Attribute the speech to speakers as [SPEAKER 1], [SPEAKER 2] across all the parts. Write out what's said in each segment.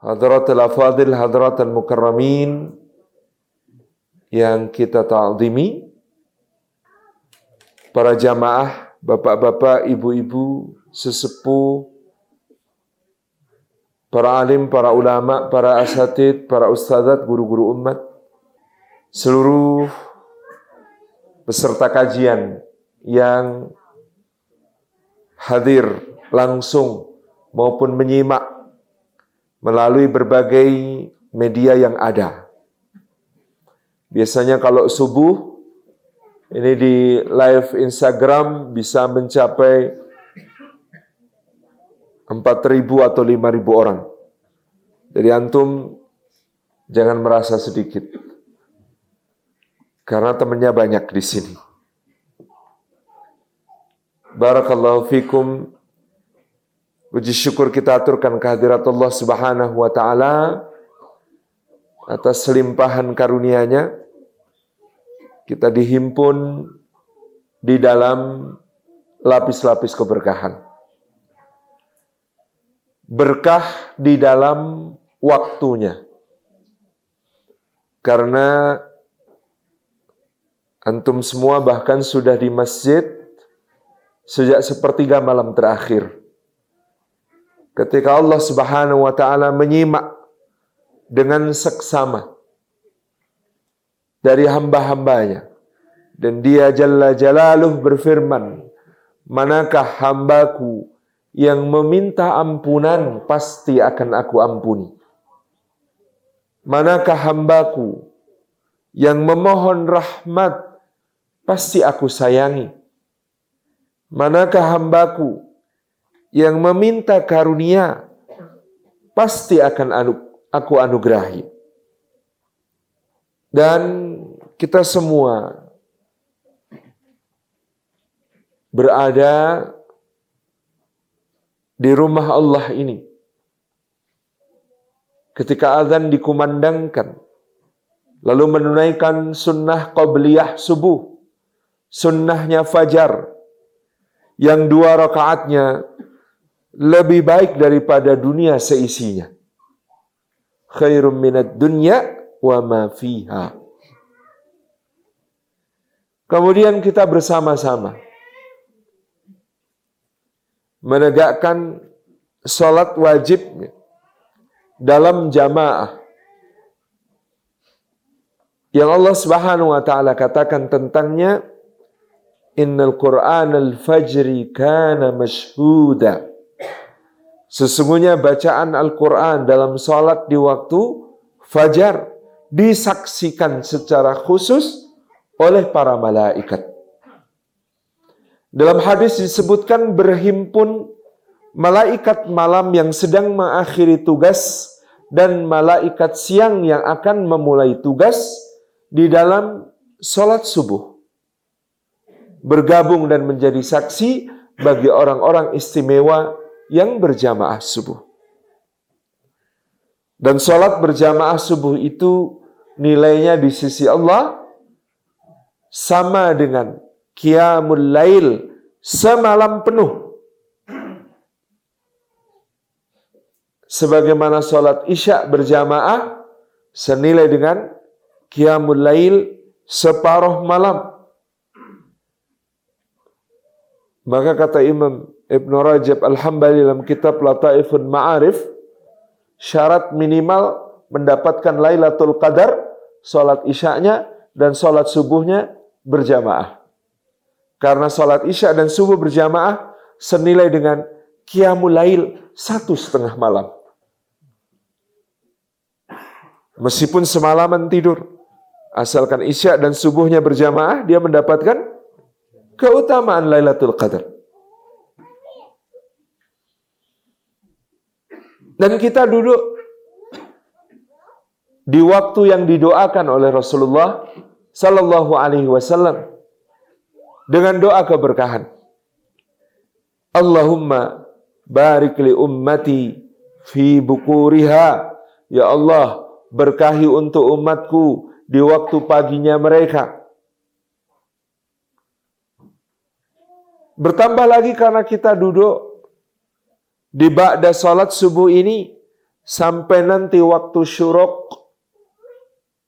[SPEAKER 1] Hadratul afadil, hadratul mukarramin yang kita ta'zimi, para jamaah, bapak-bapak, ibu-ibu, sesepuh, para alim, para ulama, para asatid, para ustadzat, guru-guru umat, seluruh peserta kajian yang hadir langsung maupun menyimak melalui berbagai media yang ada. Biasanya kalau subuh ini di live Instagram bisa mencapai 4.000 atau 5.000 orang. Jadi antum jangan merasa sedikit. Karena temannya banyak di sini. Barakallahu fikum Puji syukur kita aturkan kehadirat Allah Subhanahu wa taala atas limpahan karunia-Nya. Kita dihimpun di dalam lapis-lapis keberkahan. Berkah di dalam waktunya. Karena antum semua bahkan sudah di masjid sejak sepertiga malam terakhir ketika Allah Subhanahu wa taala menyimak dengan seksama dari hamba-hambanya dan dia jalla jalaluh berfirman manakah hambaku yang meminta ampunan pasti akan aku ampuni. Manakah hambaku yang memohon rahmat pasti aku sayangi. Manakah hambaku yang meminta karunia pasti akan anu, aku anugerahi. Dan kita semua berada di rumah Allah ini. Ketika azan dikumandangkan, lalu menunaikan sunnah qabliyah subuh, sunnahnya fajar, yang dua rakaatnya lebih baik daripada dunia seisinya. Khairum minat dunya wa ma fiha. Kemudian kita bersama-sama menegakkan sholat wajib dalam jamaah. Yang Allah Subhanahu wa taala katakan tentangnya Innal Qur'an al-fajri kana mashhuda. Sesungguhnya bacaan Al-Quran dalam sholat di waktu fajar disaksikan secara khusus oleh para malaikat. Dalam hadis disebutkan berhimpun malaikat malam yang sedang mengakhiri tugas dan malaikat siang yang akan memulai tugas di dalam sholat subuh. Bergabung dan menjadi saksi bagi orang-orang istimewa yang berjamaah subuh. Dan sholat berjamaah subuh itu nilainya di sisi Allah sama dengan qiyamul lail semalam penuh. Sebagaimana sholat isya berjamaah senilai dengan qiyamul lail separuh malam. Maka kata Imam Ibn Rajab Al-Hambali dalam kitab Lataifun Ma'arif, syarat minimal mendapatkan Lailatul Qadar, sholat isyaknya dan sholat subuhnya berjamaah. Karena sholat isya dan subuh berjamaah senilai dengan Qiyamul Lail satu setengah malam. Meskipun semalaman tidur, asalkan isya dan subuhnya berjamaah, dia mendapatkan keutamaan Lailatul Qadar. Dan kita duduk di waktu yang didoakan oleh Rasulullah Sallallahu Alaihi Wasallam dengan doa keberkahan. Allahumma barik li ummati fi bukuriha. Ya Allah, berkahi untuk umatku di waktu paginya mereka. Bertambah lagi karena kita duduk di ba'da salat subuh ini sampai nanti waktu syuruk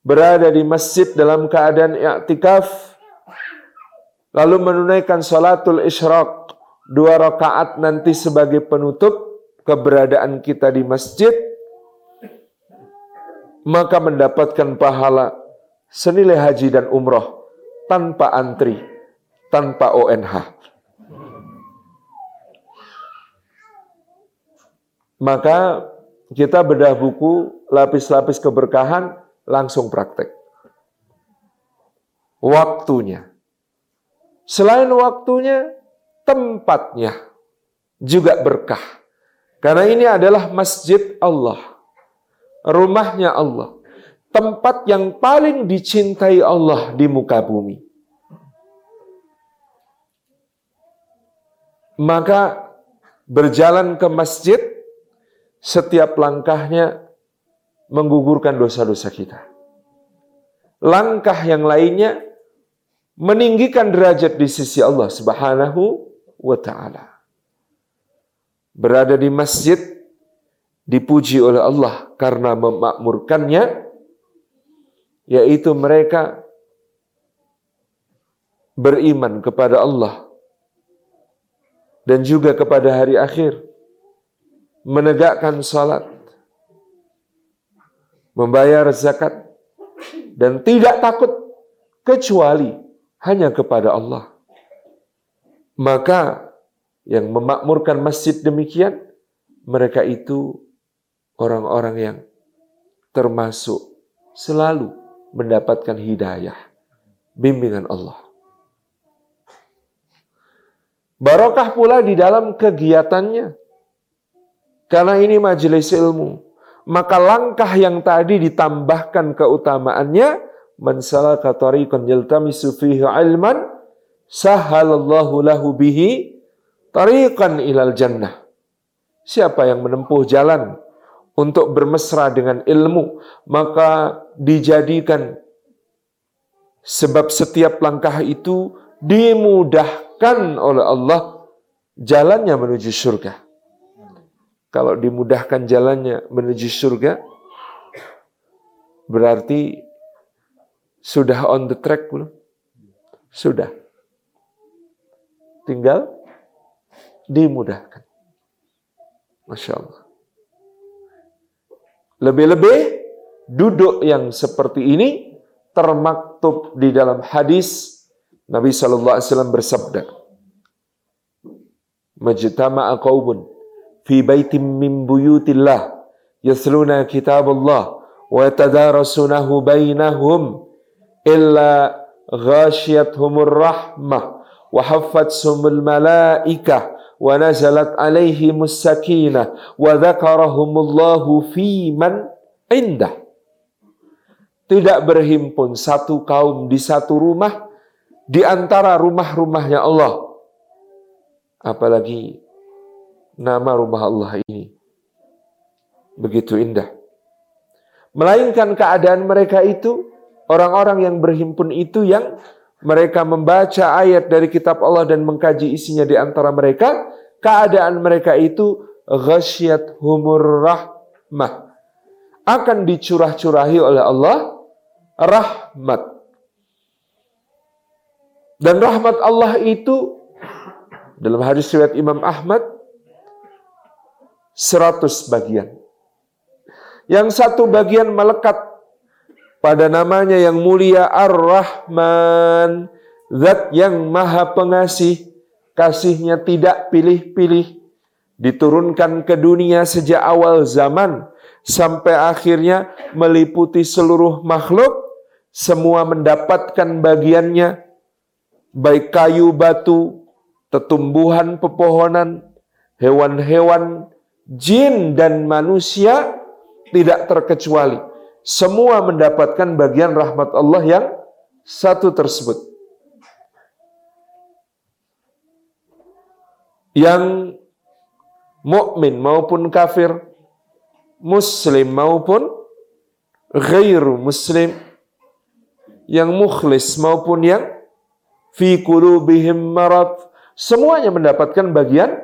[SPEAKER 1] berada di masjid dalam keadaan i'tikaf lalu menunaikan salatul isyraq dua rakaat nanti sebagai penutup keberadaan kita di masjid maka mendapatkan pahala senilai haji dan umroh tanpa antri, tanpa ONH. Maka kita bedah buku lapis-lapis keberkahan langsung praktek. Waktunya. Selain waktunya, tempatnya juga berkah. Karena ini adalah masjid Allah. Rumahnya Allah. Tempat yang paling dicintai Allah di muka bumi. Maka berjalan ke masjid, setiap langkahnya menggugurkan dosa-dosa kita. Langkah yang lainnya meninggikan derajat di sisi Allah Subhanahu wa taala. Berada di masjid dipuji oleh Allah karena memakmurkannya yaitu mereka beriman kepada Allah dan juga kepada hari akhir menegakkan salat membayar zakat, dan tidak takut kecuali hanya kepada Allah. Maka yang memakmurkan masjid demikian, mereka itu orang-orang yang termasuk selalu mendapatkan hidayah, bimbingan Allah. Barokah pula di dalam kegiatannya. Karena ini majelis ilmu. Maka langkah yang tadi ditambahkan keutamaannya mansalaka tariqan yaltamisu fihi ilman sahalallahu lahu bihi tariqan ilal jannah. Siapa yang menempuh jalan untuk bermesra dengan ilmu maka dijadikan sebab setiap langkah itu dimudahkan oleh Allah jalannya menuju surga kalau dimudahkan jalannya menuju surga, berarti sudah on the track belum? Sudah. Tinggal dimudahkan. Masya Allah. Lebih-lebih duduk yang seperti ini termaktub di dalam hadis Nabi Shallallahu Alaihi Wasallam bersabda, "Majtama'a qaumun fi baitim min buyutillah yasluna kitaballah wa yatadarasunahu bainahum illa ghashiyatuhumur rahmah wa haffatsumul malaikah wa nazalat alaihimus sakinah wa dzakarahumullahu fi man indah tidak berhimpun satu kaum di satu rumah di antara rumah-rumahnya Allah. Apalagi nama rumah Allah ini. Begitu indah. Melainkan keadaan mereka itu, orang-orang yang berhimpun itu yang mereka membaca ayat dari kitab Allah dan mengkaji isinya di antara mereka, keadaan mereka itu ghasyat humur rahmah. Akan dicurah-curahi oleh Allah rahmat. Dan rahmat Allah itu dalam hadis riwayat Imam Ahmad seratus bagian. Yang satu bagian melekat pada namanya yang mulia Ar-Rahman, zat yang maha pengasih, kasihnya tidak pilih-pilih, diturunkan ke dunia sejak awal zaman, sampai akhirnya meliputi seluruh makhluk, semua mendapatkan bagiannya, baik kayu batu, tetumbuhan pepohonan, hewan-hewan, jin dan manusia tidak terkecuali. Semua mendapatkan bagian rahmat Allah yang satu tersebut. Yang mukmin maupun kafir, muslim maupun ghairu muslim, yang mukhlis maupun yang fi qulubihim marad, semuanya mendapatkan bagian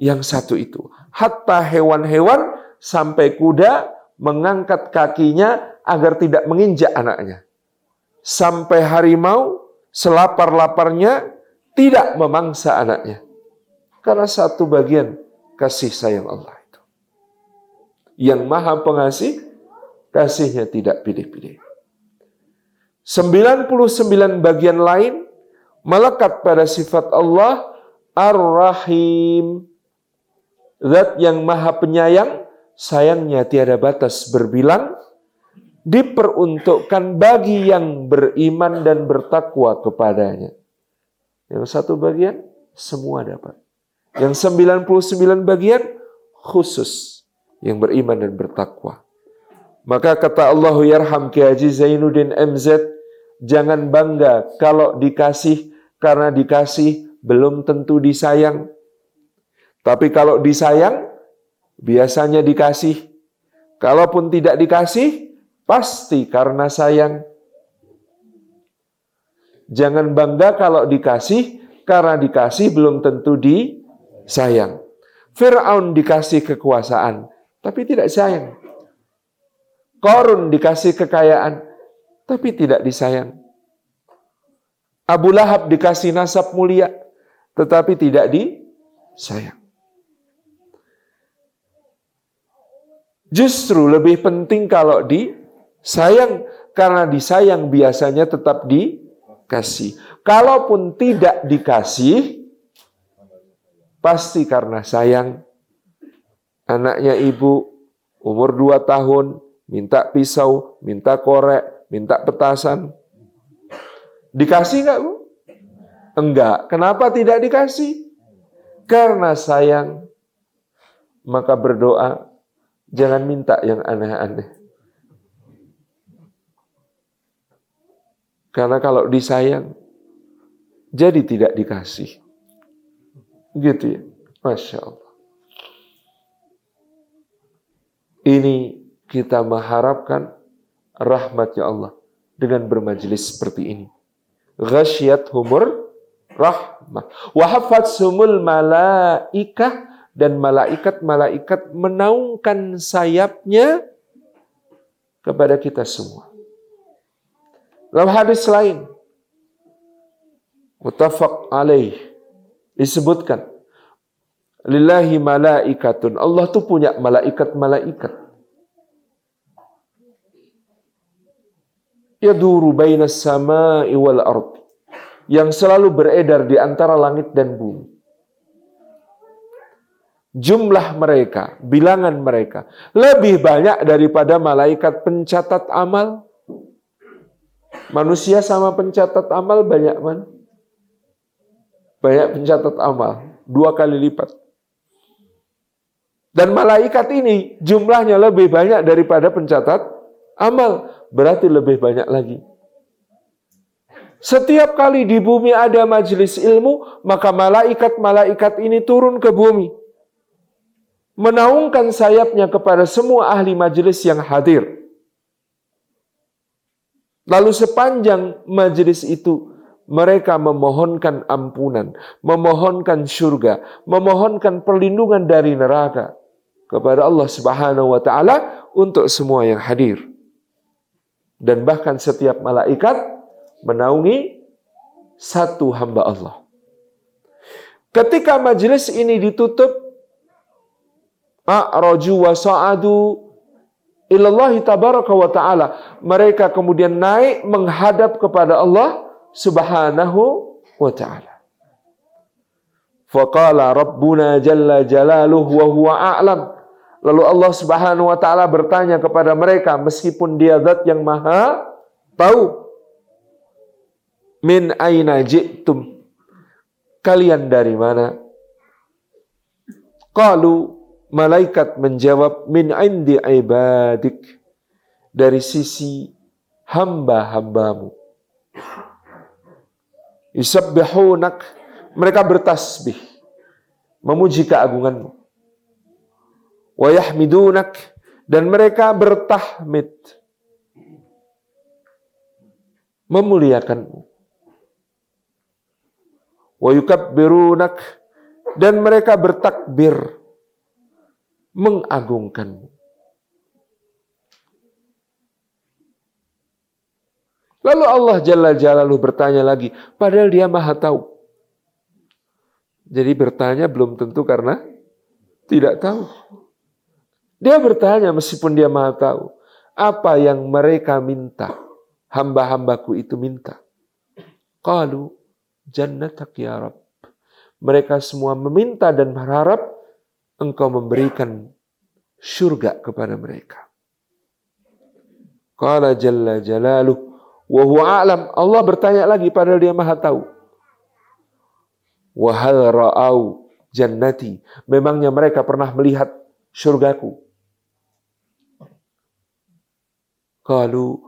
[SPEAKER 1] yang satu itu hatta hewan-hewan sampai kuda mengangkat kakinya agar tidak menginjak anaknya. Sampai harimau selapar-laparnya tidak memangsa anaknya. Karena satu bagian kasih sayang Allah itu. Yang maha pengasih, kasihnya tidak pilih-pilih. 99 bagian lain melekat pada sifat Allah Ar-Rahim. Zat yang maha penyayang, sayangnya tiada batas berbilang, diperuntukkan bagi yang beriman dan bertakwa kepadanya. Yang satu bagian, semua dapat. Yang 99 bagian, khusus yang beriman dan bertakwa. Maka kata Allah yarham Ki Haji Zainuddin MZ, jangan bangga kalau dikasih karena dikasih belum tentu disayang. Tapi kalau disayang, biasanya dikasih. Kalaupun tidak dikasih, pasti karena sayang. Jangan bangga kalau dikasih, karena dikasih belum tentu disayang. Fir'aun dikasih kekuasaan, tapi tidak sayang. Korun dikasih kekayaan, tapi tidak disayang. Abu Lahab dikasih nasab mulia, tetapi tidak disayang. Justru lebih penting kalau disayang, karena disayang biasanya tetap dikasih. Kalaupun tidak dikasih, pasti karena sayang. Anaknya ibu umur dua tahun, minta pisau, minta korek, minta petasan. Dikasih nggak bu? Enggak. Kenapa tidak dikasih? Karena sayang. Maka berdoa, Jangan minta yang aneh-aneh. Karena kalau disayang, jadi tidak dikasih. Gitu ya. Masya Allah. Ini kita mengharapkan rahmatnya Allah dengan bermajelis seperti ini. Ghasyat humur rahmah. Wahafat sumul malaikah dan malaikat-malaikat menaungkan sayapnya kepada kita semua. Dalam hadis lain, mutafaq alaih, disebutkan, Lillahi malaikatun. Allah tuh punya malaikat-malaikat. Yaduru bainas sama'i wal ard. Yang selalu beredar di antara langit dan bumi jumlah mereka, bilangan mereka lebih banyak daripada malaikat pencatat amal. Manusia sama pencatat amal banyak mana? Banyak pencatat amal, dua kali lipat. Dan malaikat ini jumlahnya lebih banyak daripada pencatat amal, berarti lebih banyak lagi. Setiap kali di bumi ada majelis ilmu, maka malaikat-malaikat ini turun ke bumi menaungkan sayapnya kepada semua ahli majelis yang hadir. Lalu sepanjang majelis itu mereka memohonkan ampunan, memohonkan surga, memohonkan perlindungan dari neraka kepada Allah Subhanahu wa taala untuk semua yang hadir. Dan bahkan setiap malaikat menaungi satu hamba Allah. Ketika majelis ini ditutup, a'raju wa sa'adu ilallahi tabaraka wa ta'ala. Mereka kemudian naik menghadap kepada Allah subhanahu wa ta'ala. Faqala Rabbuna jalla jalaluhu wa huwa a'lam. Lalu Allah subhanahu wa ta'ala bertanya kepada mereka meskipun dia zat yang maha tahu. Min aina ji'tum. Kalian dari mana? Qalu Malaikat menjawab min indi ibadik. Dari sisi hamba-hambamu. Yusabbihunak. Mereka bertasbih. Memuji keagunganmu. Wa yahmidunak. Dan mereka bertahmid. Memuliakanmu. Wa yukabbirunak. Dan mereka bertakbir mengagungkanmu. Lalu Allah Jalla Jalaluh bertanya lagi, padahal dia maha tahu. Jadi bertanya belum tentu karena tidak tahu. Dia bertanya meskipun dia maha tahu. Apa yang mereka minta, hamba-hambaku itu minta. Qalu jannatak ya Rabb. Mereka semua meminta dan berharap engkau memberikan surga kepada mereka. Qala jalla jalaluh wa huwa a'lam. Allah bertanya lagi padahal dia Maha tahu. Wa hal ra'au jannati. Memangnya mereka pernah melihat surgaku? Qalu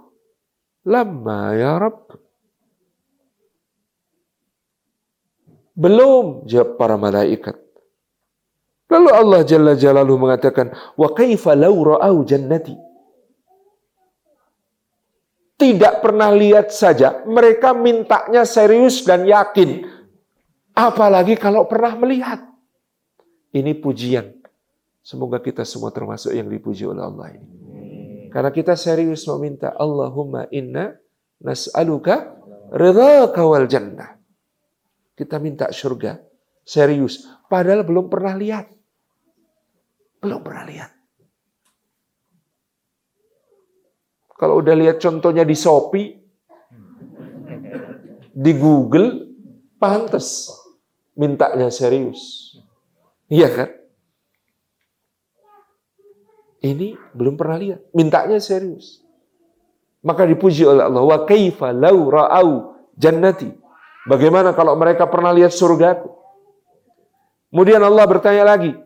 [SPEAKER 1] lama ya Rabb. Belum, jawab para malaikat. Lalu Allah Jalla Jalaluhu mengatakan, "Wa kaifa law ra'au jannati?" Tidak pernah lihat saja, mereka mintanya serius dan yakin. Apalagi kalau pernah melihat. Ini pujian. Semoga kita semua termasuk yang dipuji oleh Allah ini. Karena kita serius meminta, Allahumma inna nas'aluka ridhaka wal jannah. Kita minta surga. Serius. Padahal belum pernah lihat. Belum pernah lihat. Kalau udah lihat contohnya di Shopee, di Google, pantas mintanya serius. Iya kan? Ini belum pernah lihat, mintanya serius. Maka dipuji oleh Allah, wa kaifa lau ra'au jannati Bagaimana kalau mereka pernah lihat surga? Kemudian Allah bertanya lagi,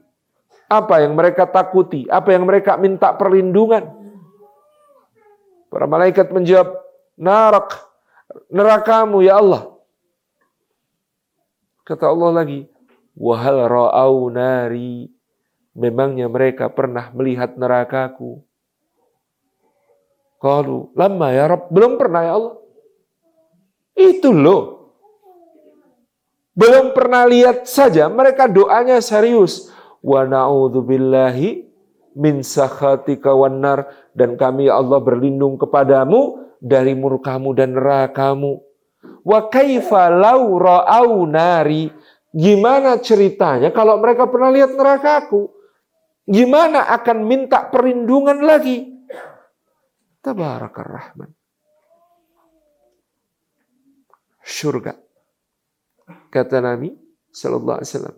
[SPEAKER 1] apa yang mereka takuti? Apa yang mereka minta perlindungan? Para malaikat menjawab, narak, nerakamu ya Allah. Kata Allah lagi, wahal ra'au nari, memangnya mereka pernah melihat nerakaku. Kalau lama ya Rabb, belum pernah ya Allah. Itu loh belum pernah lihat saja, mereka doanya serius. Wa na'udzubillahi min sakhatika wanar. Dan kami ya Allah berlindung kepadamu dari murkamu dan nerakamu. Wa kaifa lau ra'au nari. Gimana ceritanya kalau mereka pernah lihat nerakaku? Gimana akan minta perlindungan lagi? Tabarakar Rahman. Surga kata Nabi Sallallahu Alaihi Wasallam.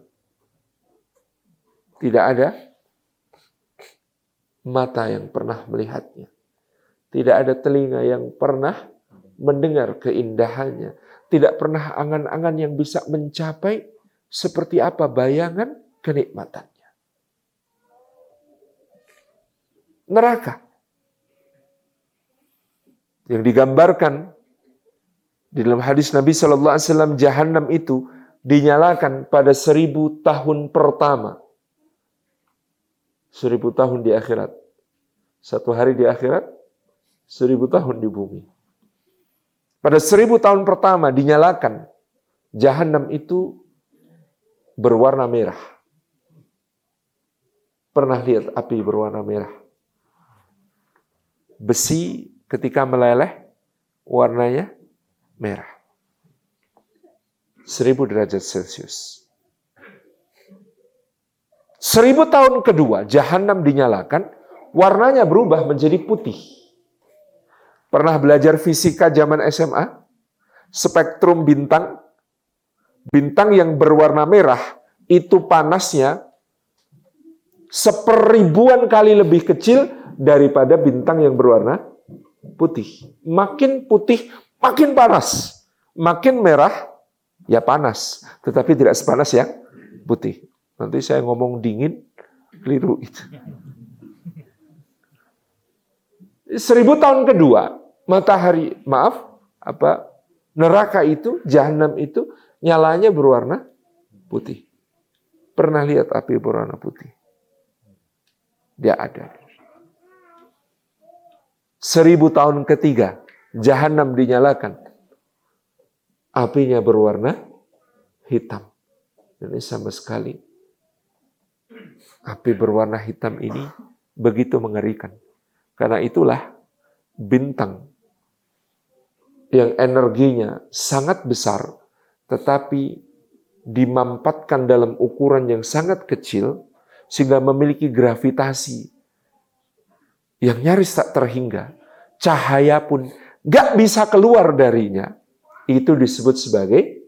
[SPEAKER 1] Tidak ada mata yang pernah melihatnya. Tidak ada telinga yang pernah mendengar keindahannya. Tidak pernah angan-angan yang bisa mencapai seperti apa bayangan kenikmatannya. Neraka yang digambarkan di dalam hadis Nabi Shallallahu Alaihi Wasallam, Jahanam itu dinyalakan pada seribu tahun pertama. Seribu tahun di akhirat. Satu hari di akhirat, seribu tahun di bumi. Pada seribu tahun pertama dinyalakan, Jahanam itu berwarna merah. Pernah lihat api berwarna merah? Besi ketika meleleh, warnanya merah. Seribu derajat Celcius. Seribu tahun kedua, jahanam dinyalakan, warnanya berubah menjadi putih. Pernah belajar fisika zaman SMA? Spektrum bintang, bintang yang berwarna merah, itu panasnya seperibuan kali lebih kecil daripada bintang yang berwarna putih. Makin putih, makin panas. Makin merah, ya panas. Tetapi tidak sepanas yang putih. Nanti saya ngomong dingin, keliru itu. Seribu tahun kedua, matahari, maaf, apa neraka itu, jahanam itu, nyalanya berwarna putih. Pernah lihat api berwarna putih? Dia ada. Seribu tahun ketiga, jahanam dinyalakan. Apinya berwarna hitam. Ini sama sekali api berwarna hitam ini begitu mengerikan. Karena itulah bintang yang energinya sangat besar, tetapi dimampatkan dalam ukuran yang sangat kecil, sehingga memiliki gravitasi yang nyaris tak terhingga. Cahaya pun gak bisa keluar darinya. Itu disebut sebagai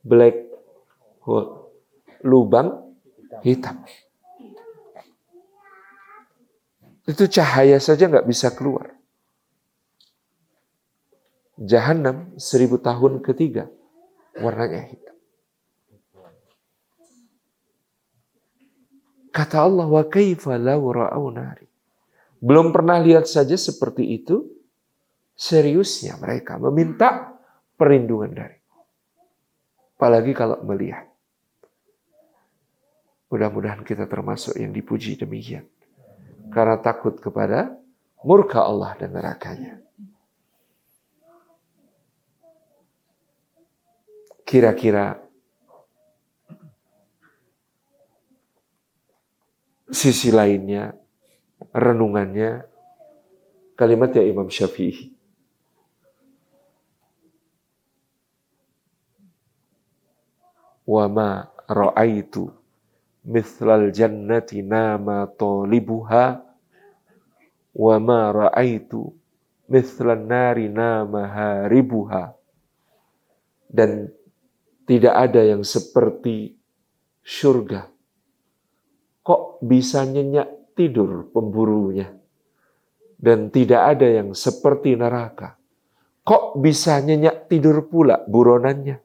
[SPEAKER 1] black hole, lubang hitam. Itu cahaya saja nggak bisa keluar. Jahanam seribu tahun ketiga warnanya hitam. Kata Allah, wa kaifa ra'au nari. Belum pernah lihat saja seperti itu, seriusnya mereka meminta perlindungan dari. Apalagi kalau melihat. Mudah-mudahan kita termasuk yang dipuji demikian. Karena takut kepada murka Allah dan nerakanya. kira-kira sisi lainnya, renungannya, kalimat ya Imam Syafi'i. Wa ma ra'aitu mithlal jannati nama talibuha wa ma ra'aitu mithlan nari nama haribuha dan tidak ada yang seperti surga. Kok bisa nyenyak tidur pemburunya? Dan tidak ada yang seperti neraka. Kok bisa nyenyak tidur pula buronannya?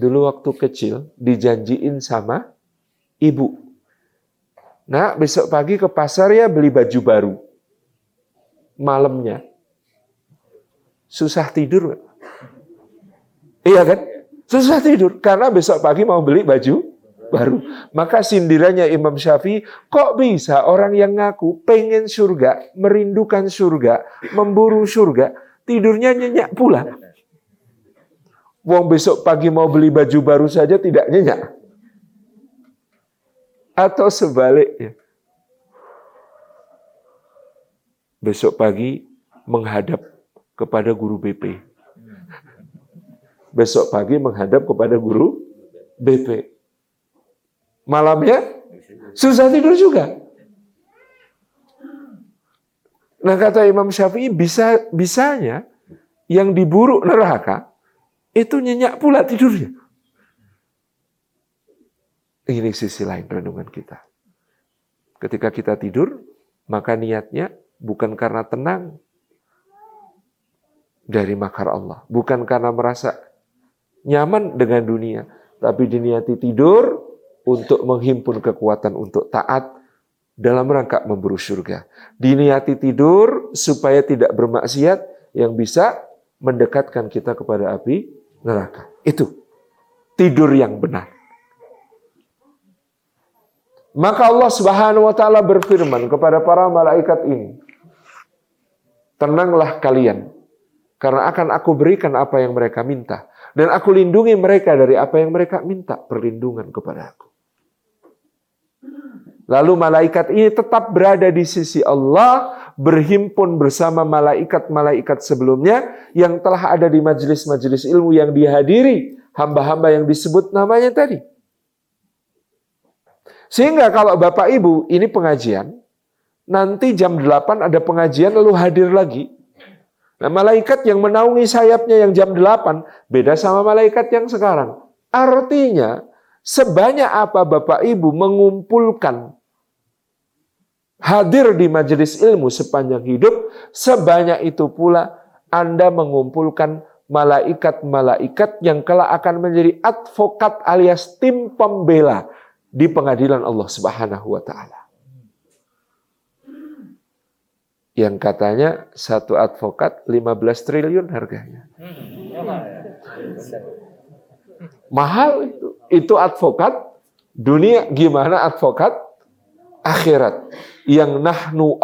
[SPEAKER 1] Dulu waktu kecil dijanjiin sama ibu. Nah, besok pagi ke pasar ya beli baju baru. Malamnya. Susah tidur Iya kan? Susah tidur karena besok pagi mau beli baju baru. Maka sindirannya Imam Syafi'i, kok bisa orang yang ngaku pengen surga, merindukan surga, memburu surga, tidurnya nyenyak pula. Wong besok pagi mau beli baju baru saja tidak nyenyak. Atau sebaliknya. Besok pagi menghadap kepada guru BP besok pagi menghadap kepada guru BP. Malamnya susah tidur juga. Nah kata Imam Syafi'i bisa bisanya yang diburu neraka itu nyenyak pula tidurnya. Ini sisi lain renungan kita. Ketika kita tidur, maka niatnya bukan karena tenang dari makar Allah. Bukan karena merasa nyaman dengan dunia, tapi diniati tidur untuk menghimpun kekuatan untuk taat dalam rangka memburu surga. Diniati tidur supaya tidak bermaksiat yang bisa mendekatkan kita kepada api neraka. Itu tidur yang benar. Maka Allah Subhanahu wa taala berfirman kepada para malaikat ini, "Tenanglah kalian, karena akan aku berikan apa yang mereka minta. Dan aku lindungi mereka dari apa yang mereka minta perlindungan kepada aku. Lalu malaikat ini tetap berada di sisi Allah, berhimpun bersama malaikat-malaikat sebelumnya yang telah ada di majelis-majelis ilmu yang dihadiri hamba-hamba yang disebut namanya tadi. Sehingga kalau Bapak Ibu ini pengajian, nanti jam 8 ada pengajian lalu hadir lagi. Nah, malaikat yang menaungi sayapnya yang jam 8 beda sama malaikat yang sekarang. Artinya, sebanyak apa Bapak Ibu mengumpulkan hadir di majelis ilmu sepanjang hidup, sebanyak itu pula Anda mengumpulkan malaikat-malaikat yang kelak akan menjadi advokat alias tim pembela di pengadilan Allah Subhanahu wa taala. yang katanya satu advokat 15 triliun harganya. Mahal itu. Itu advokat dunia gimana advokat akhirat yang nahnu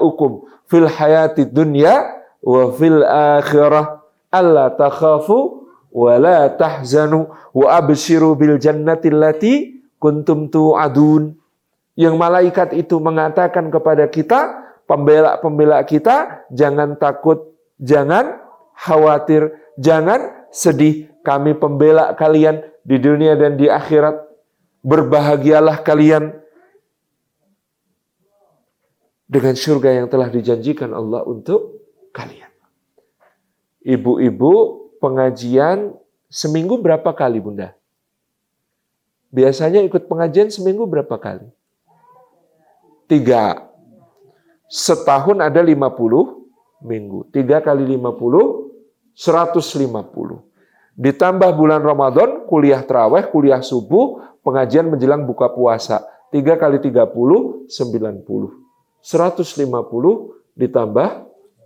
[SPEAKER 1] ukum fil hayati dunya wa fil akhirah alla takhafu wa la tahzanu wa abshiru bil jannati allati kuntum tu'adun yang malaikat itu mengatakan kepada kita pembela-pembela kita, jangan takut, jangan khawatir, jangan sedih. Kami pembela kalian di dunia dan di akhirat. Berbahagialah kalian dengan surga yang telah dijanjikan Allah untuk kalian. Ibu-ibu pengajian seminggu berapa kali Bunda? Biasanya ikut pengajian seminggu berapa kali? Tiga. Setahun ada 50 minggu. Tiga kali 50, 150. Ditambah bulan Ramadan, kuliah terawih, kuliah subuh, pengajian menjelang buka puasa. Tiga kali 30, 90. 150 ditambah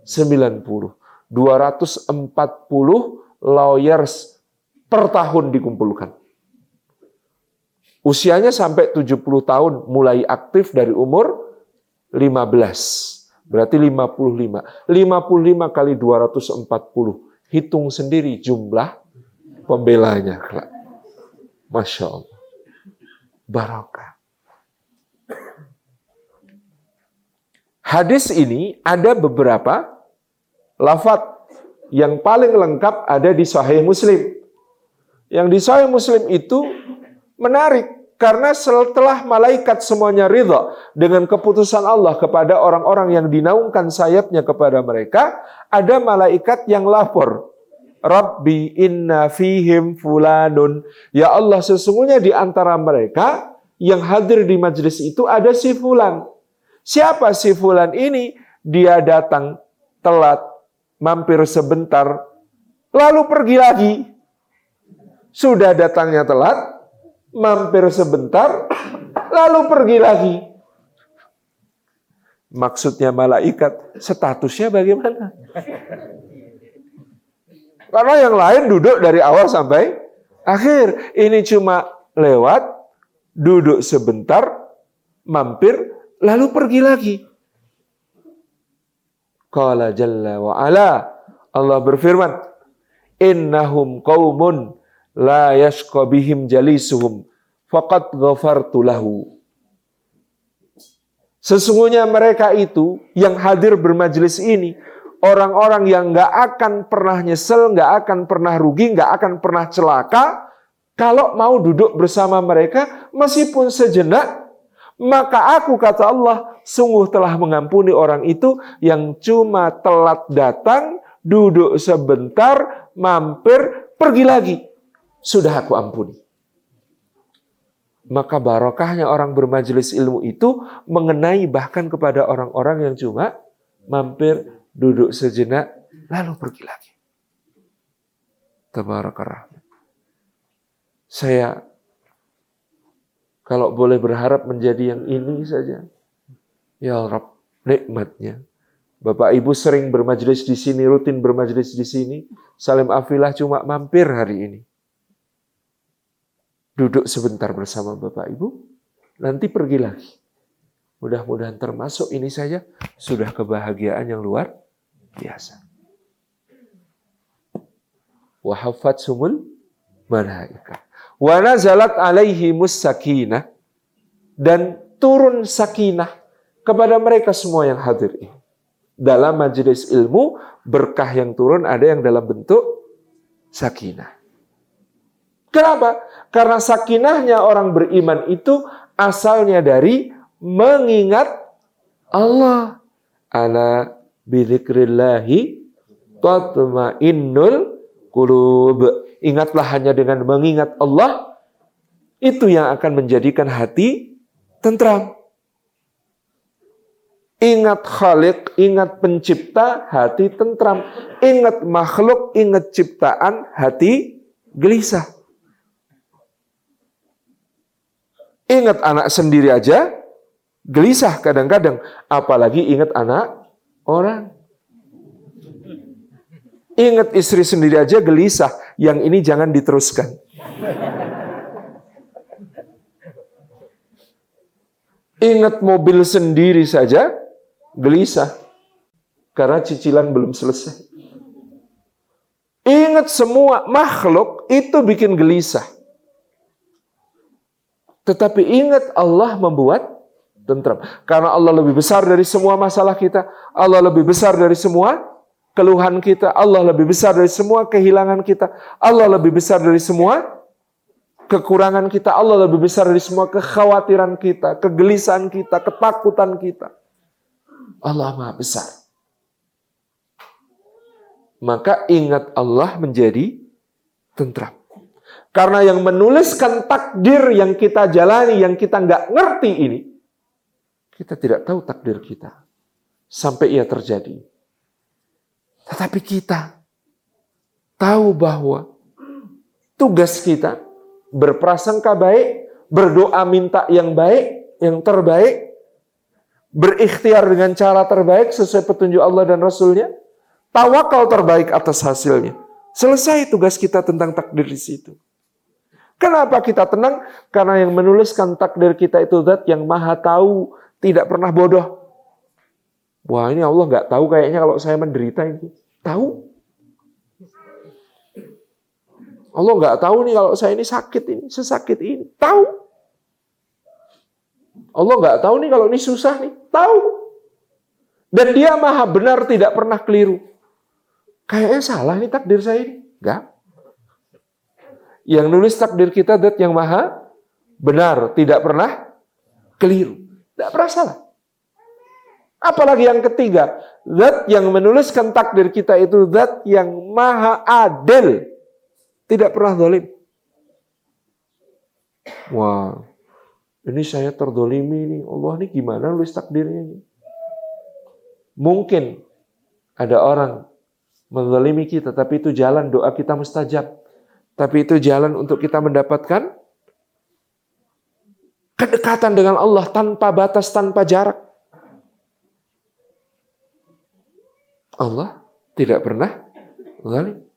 [SPEAKER 1] 90. 240 lawyers per tahun dikumpulkan. Usianya sampai 70 tahun, mulai aktif dari umur 15. Berarti 55. 55 kali 240. Hitung sendiri jumlah pembelanya. Masya Allah. Barakah. Hadis ini ada beberapa lafat yang paling lengkap ada di Sahih Muslim. Yang di Sahih Muslim itu menarik karena setelah malaikat semuanya ridha dengan keputusan Allah kepada orang-orang yang dinaungkan sayapnya kepada mereka, ada malaikat yang lapor. Rabbi inna fihim fulanun. Ya Allah sesungguhnya di antara mereka yang hadir di majlis itu ada si fulan. Siapa si fulan ini? Dia datang telat, mampir sebentar, lalu pergi lagi. Sudah datangnya telat, mampir sebentar, lalu pergi lagi. Maksudnya malaikat, statusnya bagaimana? Karena yang lain duduk dari awal sampai akhir. Ini cuma lewat, duduk sebentar, mampir, lalu pergi lagi. Qala jalla wa ala Allah berfirman innahum qaumun la yashqa bihim jalisuhum faqad ghafartu lahu Sesungguhnya mereka itu yang hadir bermajlis ini orang-orang yang nggak akan pernah nyesel, nggak akan pernah rugi, nggak akan pernah celaka kalau mau duduk bersama mereka meskipun sejenak maka aku kata Allah sungguh telah mengampuni orang itu yang cuma telat datang, duduk sebentar, mampir, pergi lagi. Sudah aku ampuni. Maka barokahnya orang bermajelis ilmu itu mengenai bahkan kepada orang-orang yang cuma mampir, duduk sejenak, lalu pergi lagi. Tabarakallah. Saya kalau boleh berharap menjadi yang ini saja. Ya Rab, nikmatnya. Bapak Ibu sering bermajlis di sini, rutin bermajlis di sini. Salim Afilah cuma mampir hari ini. Duduk sebentar bersama Bapak Ibu, nanti pergi lagi. Mudah-mudahan termasuk ini saja sudah kebahagiaan yang luar biasa. Wahafat sumul malaika. Wa nazalat alaihi sakinah dan turun sakinah kepada mereka semua yang hadir ini. Dalam majelis ilmu, berkah yang turun ada yang dalam bentuk sakinah. Kenapa? Karena sakinahnya orang beriman itu asalnya dari mengingat Allah. Ala bidzikrillahi tatma'innul qulub. Ingatlah hanya dengan mengingat Allah, itu yang akan menjadikan hati tentram. Ingat Khalik, ingat pencipta, hati tentram. Ingat makhluk, ingat ciptaan, hati gelisah. Ingat anak sendiri aja, gelisah kadang-kadang. Apalagi ingat anak orang. Ingat istri sendiri aja gelisah, yang ini jangan diteruskan. Ingat mobil sendiri saja gelisah karena cicilan belum selesai. Ingat semua makhluk itu bikin gelisah. Tetapi ingat Allah membuat tentram. Karena Allah lebih besar dari semua masalah kita, Allah lebih besar dari semua keluhan kita, Allah lebih besar dari semua kehilangan kita, Allah lebih besar dari semua kekurangan kita, Allah lebih besar dari semua kekhawatiran kita, kegelisahan kita, ketakutan kita. Allah Maha besar. Maka ingat Allah menjadi tentram. Karena yang menuliskan takdir yang kita jalani, yang kita nggak ngerti ini, kita tidak tahu takdir kita sampai ia terjadi. Tetapi kita tahu bahwa tugas kita berprasangka baik, berdoa minta yang baik, yang terbaik, berikhtiar dengan cara terbaik sesuai petunjuk Allah dan Rasulnya, tawakal terbaik atas hasilnya. Selesai tugas kita tentang takdir di situ. Kenapa kita tenang? Karena yang menuliskan takdir kita itu zat yang maha tahu, tidak pernah bodoh. Wah ini Allah nggak tahu kayaknya kalau saya menderita ini. Tahu. Allah nggak tahu nih kalau saya ini sakit ini, sesakit ini. Tahu. Allah nggak tahu nih kalau ini susah nih. Tahu. Dan dia maha benar tidak pernah keliru. Kayaknya salah nih takdir saya ini. Enggak. Yang nulis takdir kita dat yang maha benar, tidak pernah keliru. Tidak pernah salah. Apalagi yang ketiga, zat yang menuliskan takdir kita itu zat yang maha adil. Tidak pernah zalim. Wah, ini saya terdolimi nih. Allah ini gimana nulis takdirnya ini? Mungkin ada orang menzalimi kita, tapi itu jalan doa kita mustajab. Tapi itu jalan untuk kita mendapatkan kedekatan dengan Allah tanpa batas, tanpa jarak. Allah tidak pernah zalim.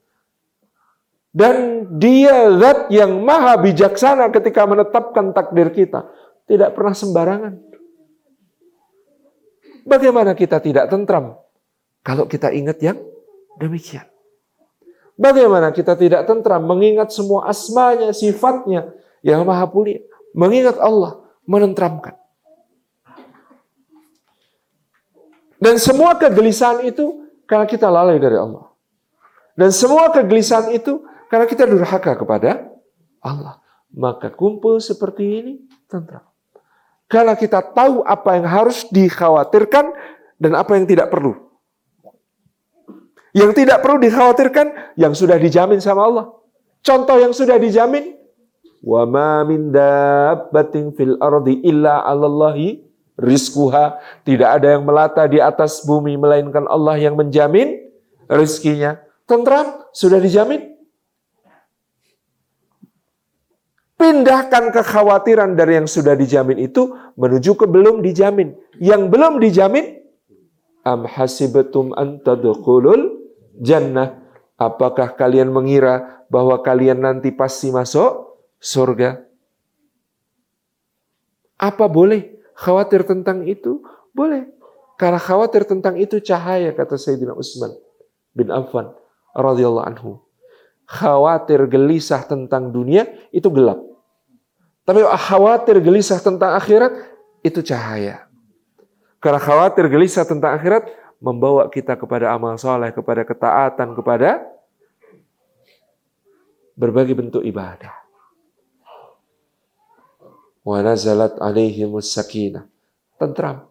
[SPEAKER 1] Dan dia zat yang maha bijaksana ketika menetapkan takdir kita. Tidak pernah sembarangan. Bagaimana kita tidak tentram kalau kita ingat yang demikian? Bagaimana kita tidak tentram mengingat semua asmanya, sifatnya yang maha mulia? Mengingat Allah menentramkan. Dan semua kegelisahan itu karena kita lalai dari Allah. Dan semua kegelisahan itu karena kita durhaka kepada Allah. Maka kumpul seperti ini tentram. Karena kita tahu apa yang harus dikhawatirkan dan apa yang tidak perlu. Yang tidak perlu dikhawatirkan, yang sudah dijamin sama Allah. Contoh yang sudah dijamin, Wa ma min dabbatin fil ardi illa 'alallahi rizquha. Tidak ada yang melata di atas bumi melainkan Allah yang menjamin rizkinya. Tentram, sudah dijamin. Pindahkan kekhawatiran dari yang sudah dijamin itu menuju ke belum dijamin. Yang belum dijamin, am hasibatum an jannah. Apakah kalian mengira bahwa kalian nanti pasti masuk surga. Apa boleh khawatir tentang itu? Boleh. Karena khawatir tentang itu cahaya kata Sayyidina Utsman bin Affan radhiyallahu anhu. Khawatir gelisah tentang dunia itu gelap. Tapi khawatir gelisah tentang akhirat itu cahaya. Karena khawatir gelisah tentang akhirat membawa kita kepada amal soleh, kepada ketaatan, kepada berbagai bentuk ibadah wa nazalat alaihimus sakinah. Tentram.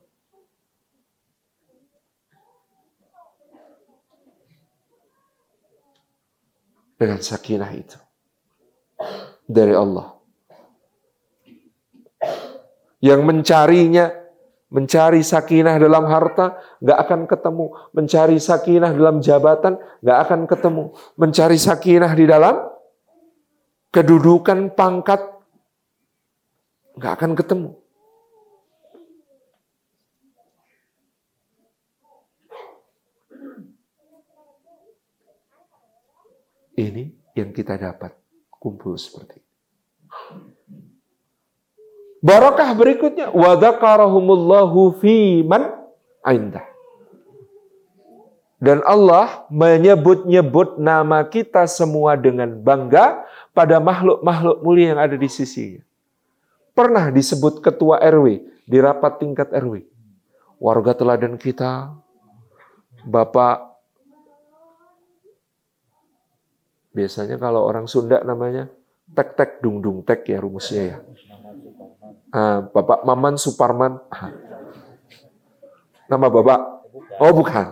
[SPEAKER 1] Dengan sakinah itu. Dari Allah. Yang mencarinya, mencari sakinah dalam harta, nggak akan ketemu. Mencari sakinah dalam jabatan, nggak akan ketemu. Mencari sakinah di dalam kedudukan, pangkat, nggak akan ketemu. Ini yang kita dapat kumpul seperti ini. Barakah berikutnya wadzakarahumullahu fi man indah. Dan Allah menyebut-nyebut nama kita semua dengan bangga pada makhluk-makhluk mulia yang ada di sisinya pernah disebut ketua RW di rapat tingkat RW. Warga teladan kita, Bapak, biasanya kalau orang Sunda namanya tek-tek dung-dung tek ya rumusnya ya. Uh, Bapak Maman Suparman. Nama Bapak? Oh bukan.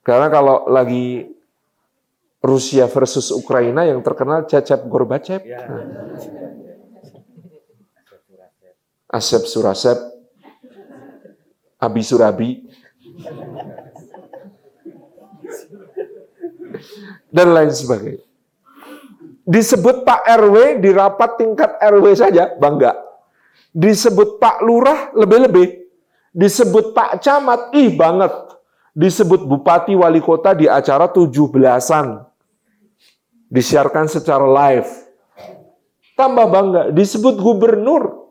[SPEAKER 1] Karena kalau lagi Rusia versus Ukraina yang terkenal Cecep Gorbachev. Ya. Asep Surasep, Abi Surabi, dan lain sebagainya. Disebut Pak RW di rapat tingkat RW saja, bangga. Disebut Pak Lurah, lebih-lebih. Disebut Pak Camat, ih banget. Disebut Bupati Wali Kota di acara tujuh belasan. Disiarkan secara live. Tambah bangga. Disebut Gubernur,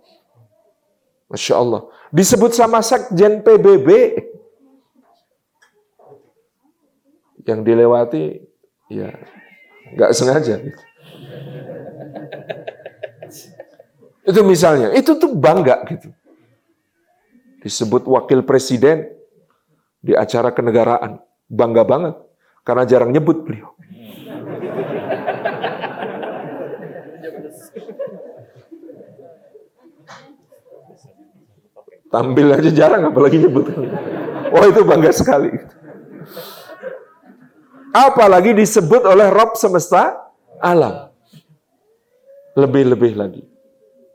[SPEAKER 1] Masya Allah. Disebut sama sekjen PBB. Yang dilewati, ya nggak sengaja. Itu misalnya, itu tuh bangga gitu. Disebut wakil presiden di acara kenegaraan. Bangga banget. Karena jarang nyebut beliau. Tampil aja jarang, apalagi nyebut. Oh itu bangga sekali. Apalagi disebut oleh Rob semesta alam. Lebih-lebih lagi.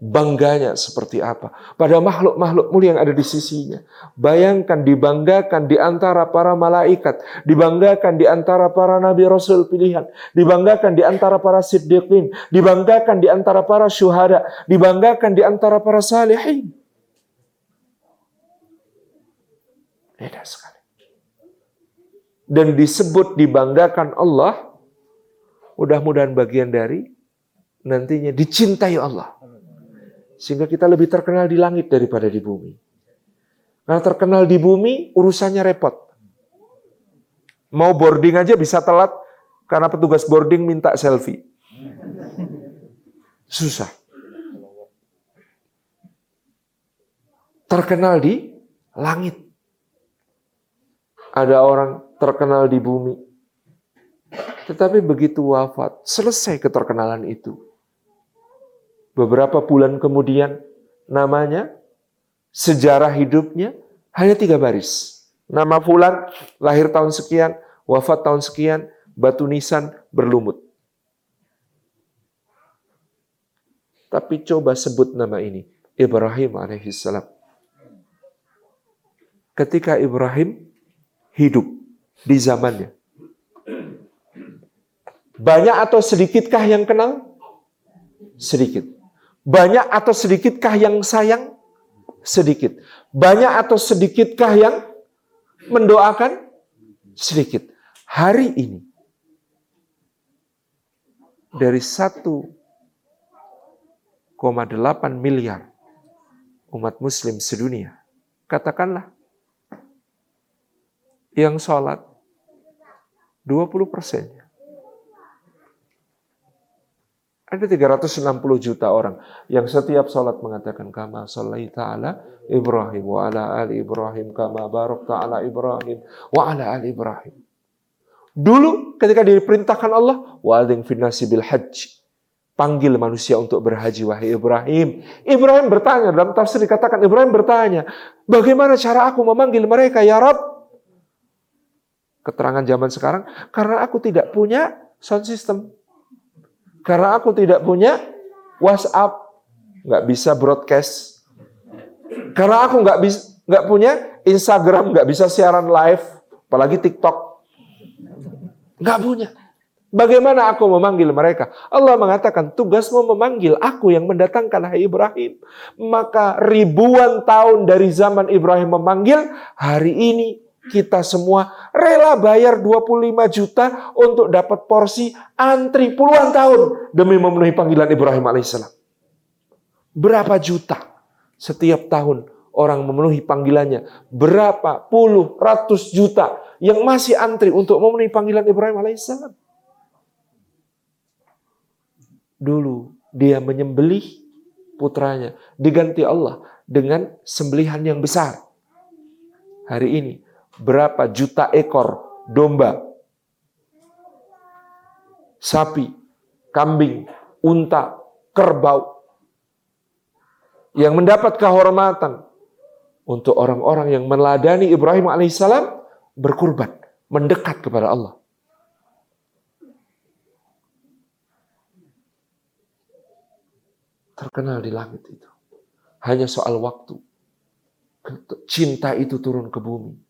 [SPEAKER 1] Bangganya seperti apa. Pada makhluk-makhluk mulia yang ada di sisinya. Bayangkan dibanggakan di antara para malaikat. Dibanggakan di antara para nabi rasul pilihan. Dibanggakan di antara para siddiqin. Dibanggakan di antara para syuhada. Dibanggakan di antara para salihin. Beda sekali. Dan disebut dibanggakan Allah, mudah-mudahan bagian dari nantinya dicintai Allah. Sehingga kita lebih terkenal di langit daripada di bumi. Karena terkenal di bumi, urusannya repot. Mau boarding aja bisa telat karena petugas boarding minta selfie. Susah. Terkenal di langit ada orang terkenal di bumi. Tetapi begitu wafat, selesai keterkenalan itu. Beberapa bulan kemudian, namanya, sejarah hidupnya, hanya tiga baris. Nama Fulan, lahir tahun sekian, wafat tahun sekian, batu nisan, berlumut. Tapi coba sebut nama ini, Ibrahim alaihissalam. Ketika Ibrahim hidup di zamannya. Banyak atau sedikitkah yang kenal? Sedikit. Banyak atau sedikitkah yang sayang? Sedikit. Banyak atau sedikitkah yang mendoakan? Sedikit. Hari ini dari 1,8 miliar umat muslim sedunia, katakanlah yang sholat 20 persennya. Ada 360 juta orang yang setiap sholat mengatakan kama sholai ta'ala Ibrahim wa ala ali Ibrahim kama barok ta'ala Ibrahim wa ala ali Ibrahim. Dulu ketika diperintahkan Allah wa'adhin finnasi bil hajj panggil manusia untuk berhaji wahai Ibrahim. Ibrahim bertanya dalam tafsir dikatakan Ibrahim bertanya, bagaimana cara aku memanggil mereka ya Rabb? Keterangan zaman sekarang karena aku tidak punya sound system. Karena aku tidak punya WhatsApp, nggak bisa broadcast. Karena aku nggak bisa nggak punya Instagram, nggak bisa siaran live, apalagi TikTok. Nggak punya. Bagaimana aku memanggil mereka? Allah mengatakan, tugasmu memanggil aku yang mendatangkan hai Ibrahim. Maka ribuan tahun dari zaman Ibrahim memanggil, hari ini kita semua rela bayar 25 juta untuk dapat porsi antri puluhan tahun demi memenuhi panggilan Ibrahim alaihissalam. Berapa juta setiap tahun orang memenuhi panggilannya? Berapa puluh ratus juta yang masih antri untuk memenuhi panggilan Ibrahim alaihissalam? Dulu dia menyembelih putranya. Diganti Allah dengan sembelihan yang besar. Hari ini berapa juta ekor domba, sapi, kambing, unta, kerbau yang mendapat kehormatan untuk orang-orang yang meladani Ibrahim alaihissalam berkurban, mendekat kepada Allah. Terkenal di langit itu. Hanya soal waktu. Cinta itu turun ke bumi.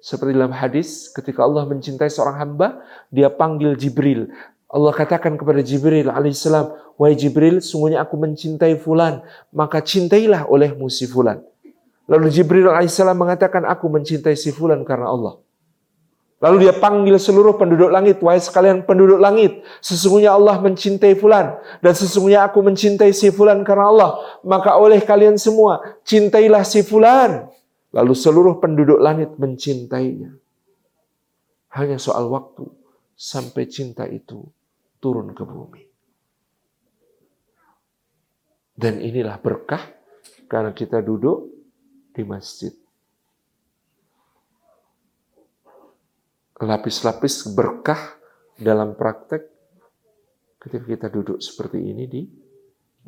[SPEAKER 1] Seperti dalam hadis, ketika Allah mencintai seorang hamba, dia panggil Jibril. Allah katakan kepada Jibril alaihissalam, Wahai Jibril, sungguhnya aku mencintai fulan, maka cintailah olehmu si fulan. Lalu Jibril alaihissalam mengatakan, aku mencintai si fulan karena Allah. Lalu dia panggil seluruh penduduk langit, wahai sekalian penduduk langit, sesungguhnya Allah mencintai fulan dan sesungguhnya aku mencintai si fulan karena Allah. Maka oleh kalian semua, cintailah si fulan. Lalu seluruh penduduk langit mencintainya. Hanya soal waktu sampai cinta itu turun ke bumi. Dan inilah berkah karena kita duduk di masjid. lapis-lapis berkah dalam praktek ketika kita duduk seperti ini di